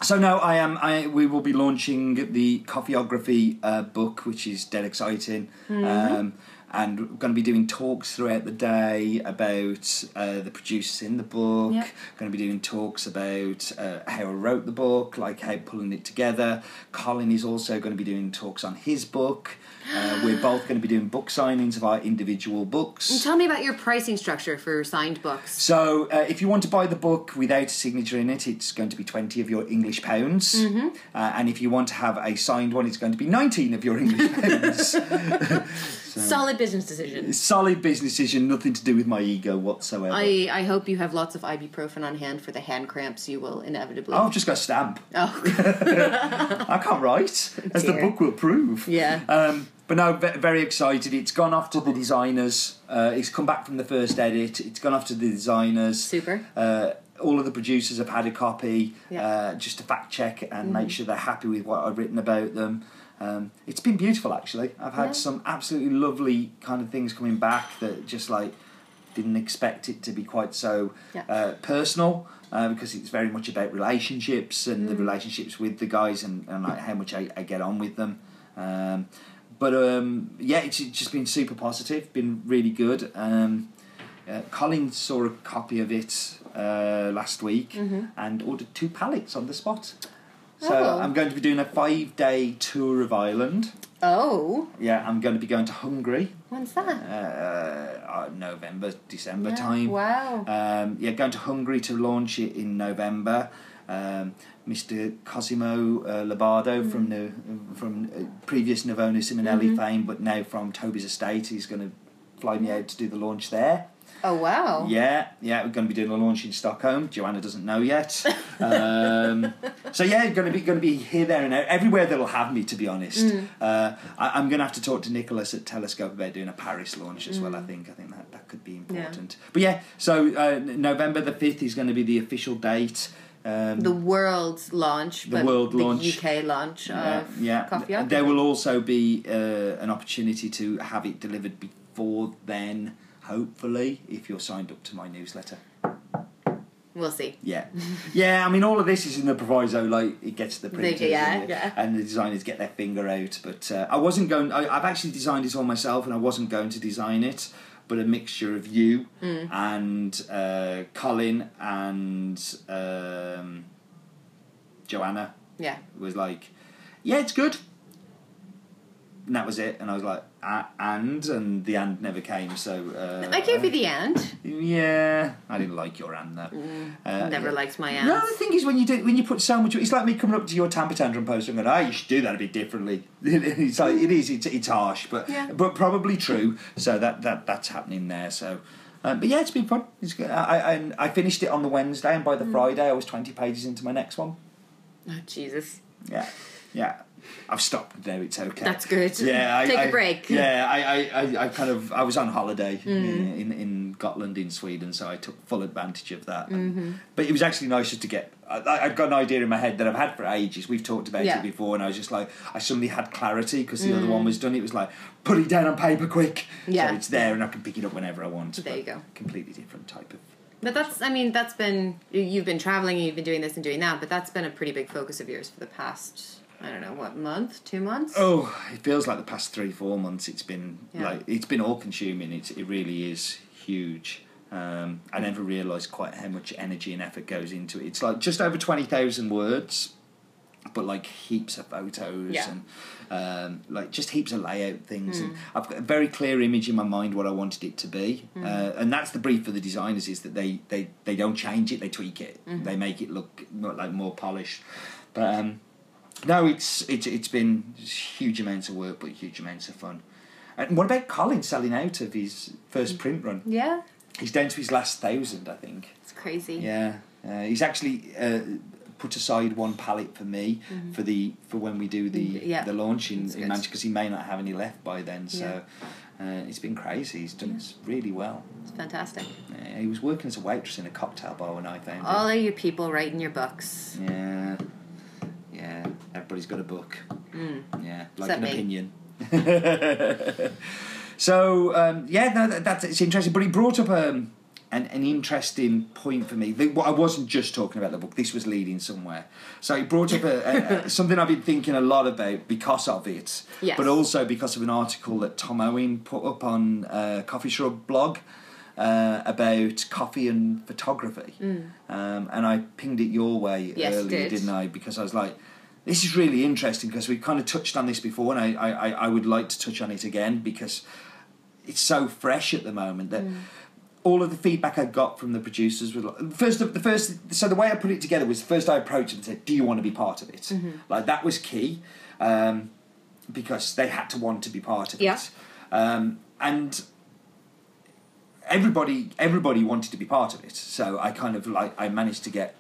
so now I am. I we will be launching the Coffeeography uh, book, which is dead exciting. Mm-hmm. Um, and we're going to be doing talks throughout the day about uh, the producers in the book. Yeah. Going to be doing talks about uh, how I wrote the book, like how pulling it together. Colin is also going to be doing talks on his book. Uh, we're both going to be doing book signings of our individual books. Tell me about your pricing structure for signed books. So, uh, if you want to buy the book without a signature in it, it's going to be 20 of your English pounds. Mm-hmm. Uh, and if you want to have a signed one, it's going to be 19 of your English pounds. Solid business decision. Solid business decision, nothing to do with my ego whatsoever. I, I hope you have lots of ibuprofen on hand for the hand cramps you will inevitably. Oh, I've just got a stamp. Oh, I can't write, as the book will prove. yeah. Um, but no, very excited. It's gone off to the designers. Uh, it's come back from the first edit. It's gone off to the designers. Super. Uh, all of the producers have had a copy Yeah. Mm-hmm. uh, just to fact check and make sure they're happy with what I've written about them. Um, it's been beautiful, actually. I've had Yeah. some absolutely lovely kind of things coming back that just like didn't expect it to be quite so Yeah. uh, personal. Uh, because it's very much about relationships and Mm. the relationships with the guys and, and like how much I, I get on with them. Um, but um, yeah, it's just been super positive, been really good. Um, uh, Colin saw a copy of it uh, last week and ordered two pallets on the spot. So Oh. I'm going to be doing a five day tour of Ireland. Oh, Yeah, I'm going to be going to Hungary, when's that? uh, uh, November, December Yeah, time. Wow. Um, yeah, going to Hungary to launch it in November. Um, Mr. Cosimo uh, Libardo Mm-hmm. from the from uh, previous Nuova Simonelli fame, but now from Toby's estate, he's going to fly me out to do the launch there. Oh wow. Yeah, yeah, we're going to be doing a launch in Stockholm. Joanna doesn't know yet. Um, so yeah, going to be going to be here, there, and everywhere that'll have me. To be honest, Mm. uh, I, I'm going to have to talk to Nicholas at Telescope about doing a Paris launch as Mm. well. I think I think that that could be important. But yeah, so uh, November the fifth is going to be the official date. Um, The world launch, The but world the launch. UK launch yeah, of yeah. Coffee. There will also be uh, an opportunity to have it delivered before then, hopefully, if you're signed up to my newsletter. We'll see. Yeah, yeah. I mean, all of this is in the proviso, like it gets the printers, yeah, and, the, yeah. and the designers get their finger out. But uh, I wasn't going. I, I've actually designed it all myself, and I wasn't going to design it. But a mixture of you Mm. and uh, Colin and um, Joanna Yeah. was like, "Yeah, it's good." And that was it, and I was like, "Ah, "And," and the and never came. So uh, I gave you the and. Yeah, I didn't like your and though. Uh, Never yeah. liked my and. No, the thing is when you do when you put so much, it's like me coming up to your Tamper Tantrum poster and going, "Oh, you should do that a bit differently." it's like it is, it's, it's harsh, but Yeah. but probably true. So that that that's happening there. So, um, but yeah, it's been fun. It's good. I, I I finished it on the Wednesday, and by the Friday, I was twenty pages into my next one. Oh, Jesus. Yeah, yeah. I've stopped now. It's okay. That's good. Yeah, I, Take a I- break. Yeah, I, I, I, I kind of I was on holiday Mm. in, in Gotland in Sweden, so I took full advantage of that. And- Mm-hmm. But it was actually nice just to get. I, I'd got an idea in my head that I've had for ages. We've talked about Yeah. it before, and I was just like, I suddenly had clarity because the other one was done. It was like put it down on paper quick. Mm. Yeah. So it's there, and I can pick it up whenever I want. There you go. Completely different type of. But that's, I mean, that's been, you- you've been traveling and you've been doing this and doing that, but that's been a pretty big focus of yours for the past, I don't know, what, month? Two months? Oh, it feels like the past three, four months. It's been Yeah. like it's been all consuming. It it really is huge. Um, I never realised quite how much energy and effort goes into it. It's like just over twenty thousand words, but like heaps of photos Yeah. and um, like just heaps of layout things. And I've got a very clear image in my mind what I wanted it to be, uh, and that's the brief for the designers is that they they, they don't change it, they tweak it, they make it look more, like more polished. But um, no, it's it's it's been huge amounts of work, but huge amounts of fun. And what about Colin selling out of his first print run? Yeah? He's down to his last thousand, I think. It's crazy. Yeah, uh, he's actually uh, put aside one pallet for me for the for when we do the Mm-hmm. Yeah. the launch in, in. Manchester because he may not have any left by then. So uh, it's been crazy. He's done it really well. It's fantastic. He was working as a waitress in a cocktail bar when I found him. All of you people writing your books. Yeah, yeah. Everybody's got a book. Yeah, like an me. opinion. so um, yeah, no, that, that's it's interesting. But he brought up um, an an interesting point for me. The, well, I wasn't just talking about the book. This was leading somewhere. So he brought up a, a, something I've been thinking a lot about because of it, Yes. but also because of an article that Tom Owen put up on uh, Coffee Shrub blog. Uh, about coffee and photography, um, and I pinged it your way Yes, earlier, did. didn't I? Because I was like, this is really interesting because we kind of touched on this before, and I, I, I- would like to touch on it again because it's so fresh at the moment that all of the feedback I got from the producers was like, first of the first. So the way I put it together was first I approached them and said, "Do you want to be part of it?" Like that was key um, because they had to want to be part of Yeah. it, um, and everybody everybody wanted to be part of it. So I kind of like I managed to get.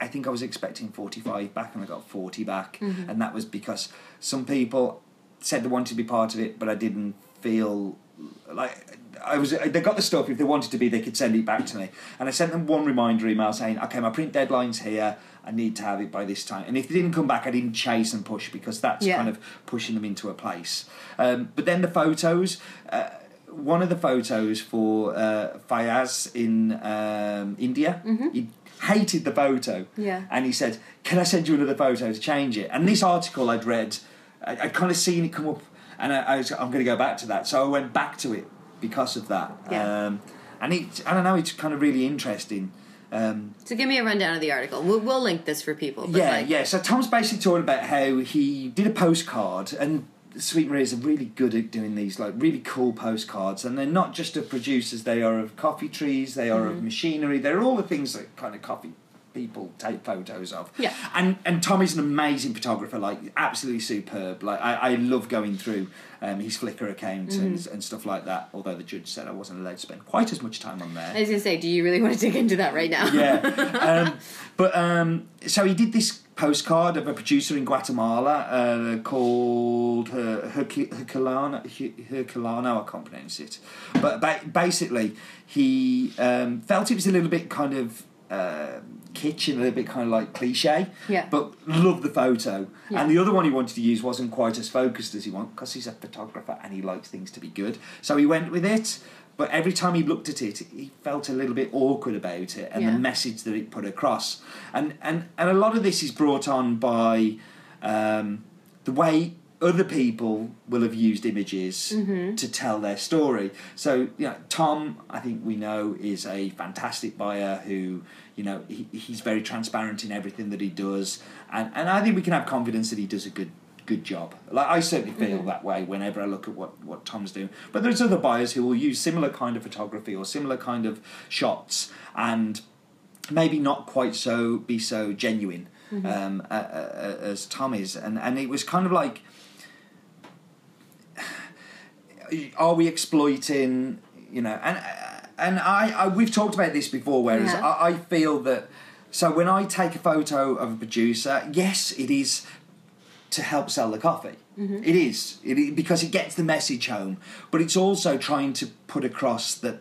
I think I was expecting forty five back, and I got forty back, and that was because some people said they wanted to be part of it, but I didn't feel like I was. They got the stuff. If they wanted to be, they could send it back to me, and I sent them one reminder email saying, "Okay, my print deadline's here. I need to have it by this time." And if they didn't come back, I didn't chase and push because that's Yeah. kind of pushing them into a place. Um, but then the photos. Uh, one of the photos for uh, Fayaz in um, India, he hated the photo. Yeah. And he said, Can I send you another photo to change it? And this article I'd read, I, I'd kind of seen it come up, and I, I was, I'm going to go back to that. So I went back to it because of that. Yeah. Um, and it, I don't know, it's kind of really interesting. Um, So give me a rundown of the article. We'll, we'll link this for people. But yeah, like, yeah. So Tom's basically talking about how he did a postcard, and Sweet Maria's are really good at doing these, like really cool postcards. And they're not just of producers; they are of coffee trees, they are Mm-hmm. of machinery. They're all the things that kind of coffee people take photos of. Yeah. And and Tom is an amazing photographer, like absolutely superb. Like I, I love going through um, his Flickr account and, Mm-hmm. and stuff like that. Although the judge said I wasn't allowed to spend quite as much time on there I was gonna say, do you really want to dig into that right now? yeah. Um, but um, so he did this postcard of a producer in Guatemala uh, called uh, Herculano. Herculano, I can't pronounce it. But ba- basically, he um, felt it was a little bit kind of. Uh, kitsch and a little bit kind of like cliche, Yeah. but loved the photo. Yeah. And the other one he wanted to use wasn't quite as focused as he wanted because he's a photographer and he likes things to be good. So he went with it. But every time he looked at it, he felt a little bit awkward about it and Yeah. the message that it put across. And and and a lot of this is brought on by um, the way other people will have used images Mm-hmm. to tell their story. So, you know, Tom, I think we know, is a fantastic buyer who, you know, he, he's very transparent in everything that he does. And, and I think we can have confidence that he does a good good job. Like I certainly feel Mm-hmm. that way whenever I look at what, what Tom's doing. But there's other buyers who will use similar kind of photography or similar kind of shots and maybe not quite so be so genuine um, a, a, a- as Tom is, and and it was kind of like, are we exploiting? You know, and and I, I we've talked about this before. Whereas Yeah. I, I feel that so when I take a photo of a producer, yes, it is to help sell the coffee. Mm-hmm. It is it, because it gets the message home, but it's also trying to put across that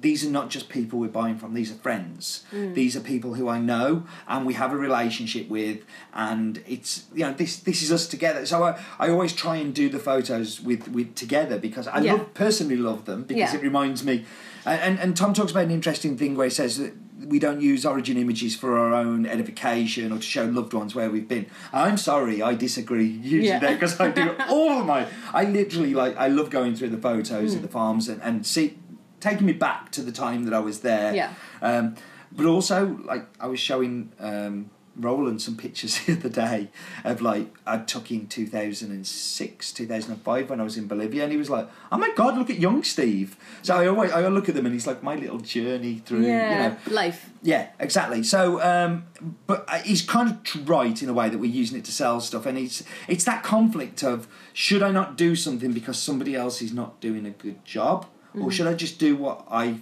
these are not just people we're buying from; these are friends. Mm. These are people who I know and we have a relationship with, and it's you know this this is us together. So I, I always try and do the photos with with together because I Yeah. love personally love them because Yeah. it reminds me. And, and and Tom talks about an interesting thing where he says that we don't use origin images for our own edification or to show loved ones where we've been. I'm sorry, I disagree usually Yeah. there because I do all of my. I literally like. I love going through the photos Hmm. of the farms and, and see taking me back to the time that I was there. Yeah. Um, but also, like I was showing um, Roland some pictures the other day of like I took in 2006, 2005 when I was in Bolivia, and he was like, "Oh my God, look at young Steve." So I always I look at them and he's like my little journey through, you know, life. yeah, exactly. So, um, but uh, he's kind of right in a way that we're using it to sell stuff, and it's it's that conflict of should I not do something because somebody else is not doing a good job, or should I just do what I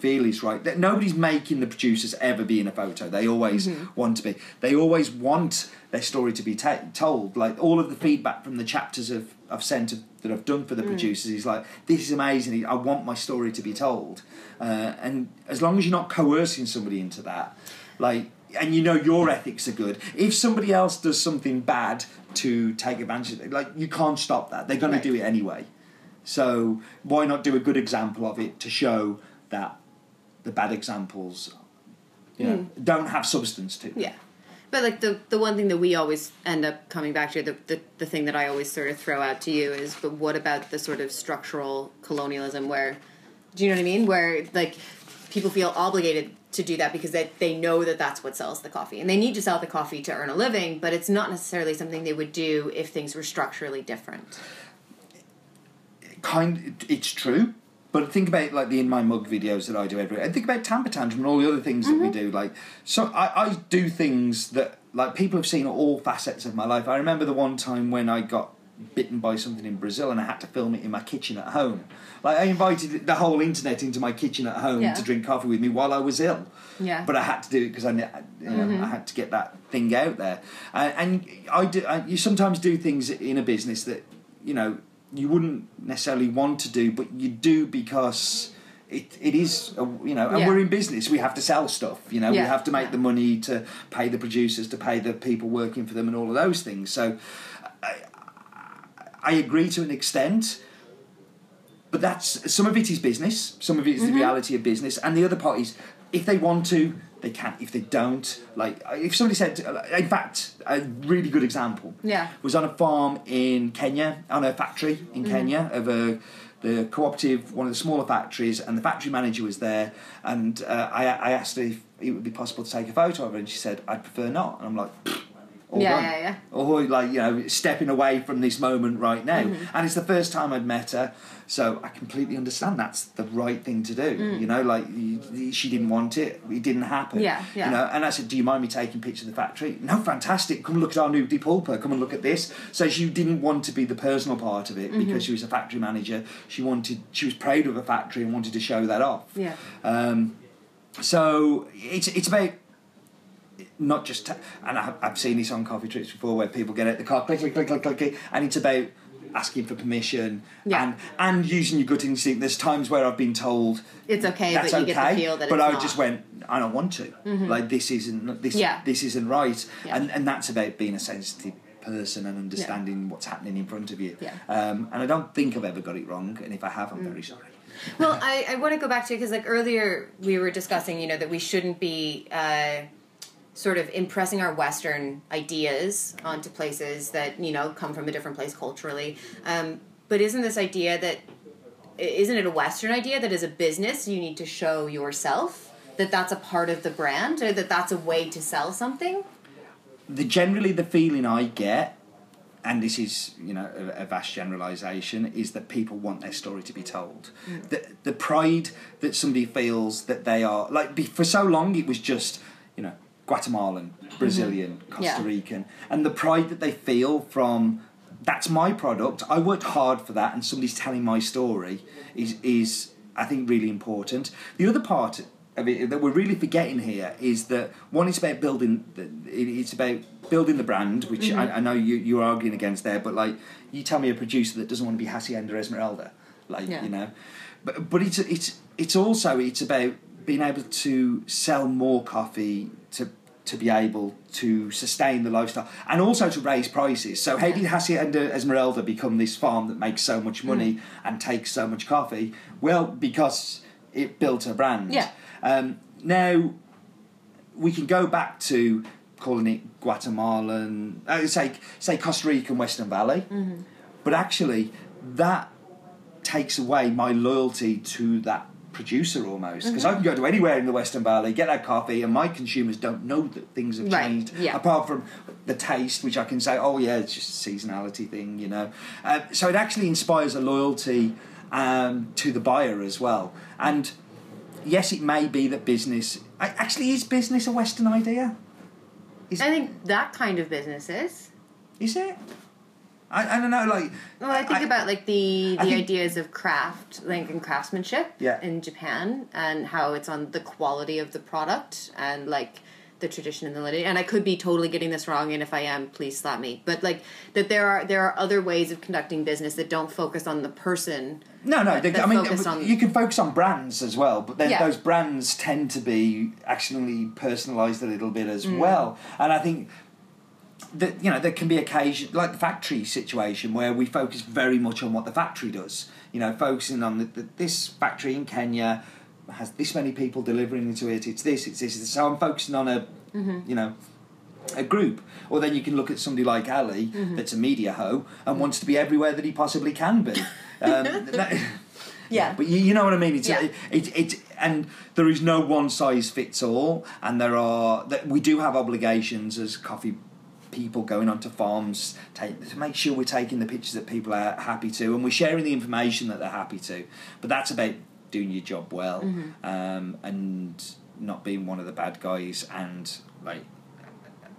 feel is right? That nobody's making the producers ever be in a photo. They always want to be. They always want their story to be ta- told. Like all of the feedback from the chapters of I've sent that I've done for the producers is like this is amazing. I want my story to be told, uh, and as long as you're not coercing somebody into that, like. And you know your ethics are good. If somebody else does something bad to take advantage of it, like you can't stop that. They're going Right. to do it anyway. So why not do a good example of it to show that the bad examples, you know, hmm. don't have substance to them? Yeah. But like the the one thing that we always end up coming back to, the, the the thing that I always sort of throw out to you is, but what about the sort of structural colonialism where, do you know what I mean? Where like people feel obligated to do that because they they know that that's what sells the coffee, and they need to sell the coffee to earn a living, but it's not necessarily something they would do if things were structurally different. kind it's true but think about like the in my mug videos that i do every and think about tamper tantrum and all the other things that we do like so I, I do things that like people have seen all facets of my life i remember the one time when i got bitten by something in brazil and i had to film it in my kitchen at home like i invited the whole internet into my kitchen at home Yeah. to drink coffee with me while i was ill Yeah. but I had to do it because I, you know, I had to get that thing out there. Uh, and I do. I, you sometimes do things in a business that you know you wouldn't necessarily want to do, but you do because it, it is a, you know. And Yeah. we're in business; we have to sell stuff. You know, we have to make the money to pay the producers, to pay the people working for them, and all of those things. So, I, I agree to an extent. But that's some of it is business, some of it is Mm-hmm. the reality of business, and the other part is if they want to, they can't If they don't, like if somebody said, in fact, a really good example Yeah. was on a farm in Kenya, on a factory in Kenya of a the cooperative, one of the smaller factories, and the factory manager was there, and uh, I, I asked her if it would be possible to take a photo of her, and she said I'd prefer not, and I'm like. "Pfft, all Yeah, yeah, yeah. Or like you know, stepping away from this moment right now. Mm-hmm. And it's the first time I'd met her, so I completely understand that's the right thing to do. Mm. You know, like she didn't want it, it didn't happen. Yeah, yeah. You know, and I said, "Do you mind me taking pictures of the factory?" No, fantastic. Come look at our new depulper. Come and look at this. So she didn't want to be the personal part of it Mm-hmm. because she was a factory manager. She wanted, she was proud of a factory and wanted to show that off. Yeah. Um, so it's it's about not just and I, I've seen this on coffee trips before where people get out the car click click click click click, click and it's about asking for permission Yeah. and and using your gut instinct. There's times where I've been told It's okay, that's but you okay, get the feel that but I not. just went I don't want to. Like this isn't this Yeah. this isn't right, Yeah. and and that's about being a sensitive person and understanding what's happening in front of you. Yeah. Um, and I don't think I've ever got it wrong, and if I have, I'm Mm. very sorry. Well, I, I want to go back to because like earlier we were discussing, you know, that we shouldn't be uh, sort of impressing our Western ideas onto places that you know come from a different place culturally. Um, but isn't this idea that isn't it a Western idea that as a business you need to show yourself that that's a part of the brand or that that's a way to sell something? the generally the feeling I get, and this is you know a, a vast generalisation, is that people want their story to be told. The the pride that somebody feels that they are like for so long it was just you know Guatemalan, mm-hmm. Brazilian, Costa Yeah. Rican, and the pride that they feel from that's my product. I worked hard for that, and somebody's telling my story is is I think really important. The other part of it that we're really forgetting here is that one is about building. the- It's about building the brand, which I, mm-hmm. I know you you're arguing against there. But like, you tell me a producer that doesn't want to be Hacienda Esmeralda, like Yeah. you know, but but it's it's it's also it's about being able to sell more coffee to be able to sustain the lifestyle and also to raise prices. So how did Hacienda Esmeralda become this farm that makes so much money and takes so much coffee? Well, because it built a brand. Yeah. Um, now we can go back to calling it Guatemalan, uh, say say Costa Rican Western Valley, Mm. but actually that takes away my loyalty to that producer almost because I can go to anywhere in the Western Valley, get that coffee, and my consumers don't know that things have Right, changed yeah. apart from the taste, which I can say, oh yeah, it's just a seasonality thing, you know. Uh, so it actually inspires a loyalty um, to the buyer as well, and yes, it may be that business actually is business a Western idea. Is, I think that kind of business is. is it? I, I don't know, like. Well, I think about like the the think- ideas of craft, like and craftsmanship Yeah. in Japan, and how it's on the quality of the product and like the tradition and the lineage. And I could be totally getting this wrong, and if I am, please slap me. But like that, there are there are other ways of conducting business that don't focus on the person. No, no. that- They, that I mean, on- you can focus on brands as well, but then Yeah. those brands tend to be actually personalised a little bit Mm. as well. And I think that you know there can be occasion like the factory situation where we focus very much on what the factory does. You know, focusing on the, the, this factory in Kenya has this many people delivering into it. It's this. It's this. So I'm focusing on a Mm-hmm. you know a group. Or then you can look at somebody like Ali Mm-hmm. that's a media hoe and wants to be everywhere that he possibly can be. Um, that- Yeah. but you, you know what I mean. It's Yeah. it, it, it and there is no one size fits all, and there are that we do have obligations as coffee people going onto farms take, to make sure we're taking the pictures that people are happy to, and we're sharing the information that they're happy to. But that's about doing your job well um, and not being one of the bad guys and like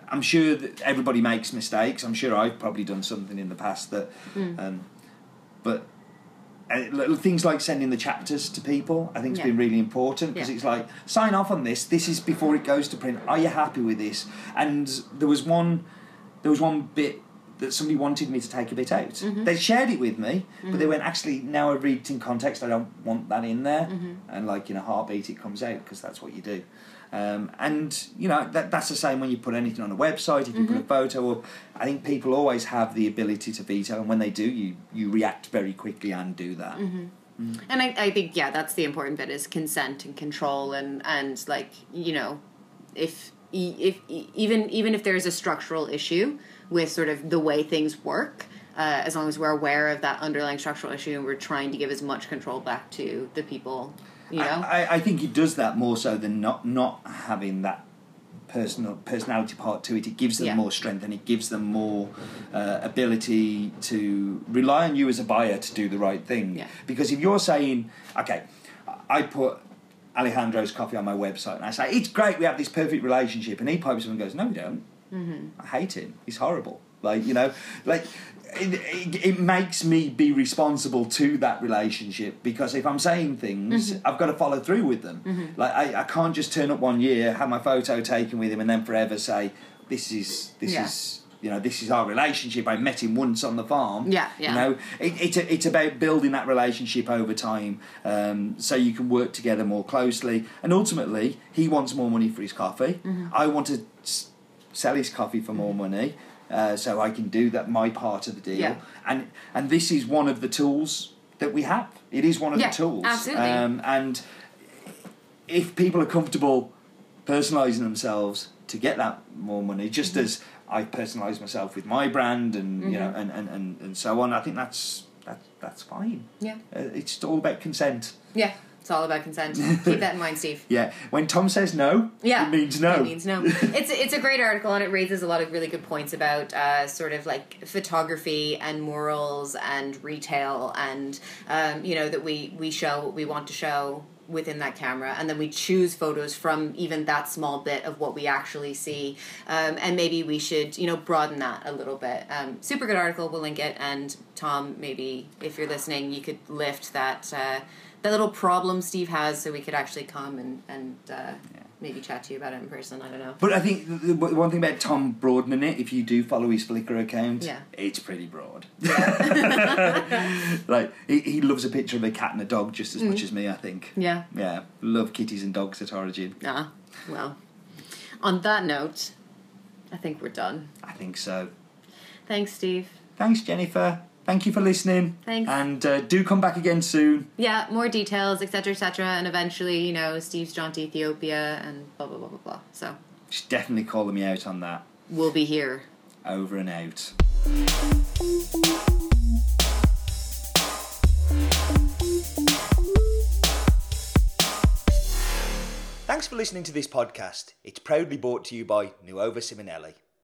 I'm sure that everybody makes mistakes. I'm sure I've probably done something in the past that, um, but uh, things like sending the chapters to people, I think, has Yeah. been really important because Yeah. it's like sign off on this. This is before it goes to print. Are you happy with this? And there was one, there was one bit that somebody wanted me to take a bit out. Mm-hmm. They shared it with me, but they went actually now I read it in context. I don't want that in there, Mm-hmm. and like in a heartbeat, it comes out because that's what you do. Um, and you know that that's the same when you put anything on a website. If you put a Mm-hmm. photo up, I think people always have the ability to veto, and when they do, you you react very quickly and do that. Mm-hmm. And I, I think yeah, that's the important bit is consent and control and and like you know, if if even even if there is a structural issue with sort of the way things work, uh, as long as we're aware of that underlying structural issue and we're trying to give as much control back to the people, you know. I, I, I think it does that more so than not not having that personal personality part to it. It gives them Yeah. more strength and it gives them more uh, ability to rely on you as a buyer to do the right thing. Yeah. Because if you're saying, okay, I put Alejandro's coffee on my website and I say it's great, we have this perfect relationship, and he pipes up and goes, no, we don't. I hate him. He's horrible. Like you know, like it, it, it makes me be responsible to that relationship because if I'm saying things, Mm-hmm. I've got to follow through with them. Like I, I can't just turn up one year, have my photo taken with him, and then forever say this is this Yeah. is. You know, this is our relationship. I met him once on the farm. Yeah, yeah. You know, it, it's a, it's about building that relationship over time, um, so you can work together more closely. And ultimately, he wants more money for his coffee. Mm-hmm. I want to s- sell his coffee for more money, uh, so I can do that my part of the deal. Yeah. And and this is one of the tools that we have. It is one of Yeah, the tools. absolutely. Um, and if people are comfortable personalising themselves to get that more money, just Mm-hmm. as I personalise myself with my brand and you know and, and, and, and so on, I think that's that, that's fine. Yeah. Uh, it's all about consent. Yeah. It's all about consent. Keep that in mind, Steve. Yeah. When Tom says no, Yeah, it means no. It means no. it's it's a great article and it raises a lot of really good points about uh, sort of like photography and morals and retail and um, you know that we we show what we want to show within that camera and then we choose photos from even that small bit of what we actually see. Um, and maybe we should you know broaden that a little bit. Um, super good article we'll link it. And tom maybe if you're listening you could lift that uh, that little problem steve has so we could actually come and and uh, maybe chat to you about it in person i don't know But I think the, the one thing about Tom broadening it, if you do follow his Flickr account, Yeah. it's pretty broad. like he, he loves a picture of a cat and a dog just as much as me. I think. yeah Yeah, love kitties and dogs at Origin. Ah, well. On that note, I think we're done. I think so. Thanks, Steve. Thanks, Jennifer. Thank you for listening. Thanks. And uh, do come back again soon. Yeah, more details, etc., etc., and eventually, you know, Steve's drawn to Ethiopia and blah blah blah blah blah. So she's definitely calling me out on that. we'll be here. Over and out. Thanks for listening to this podcast. It's proudly brought to you by Nuova Simonelli.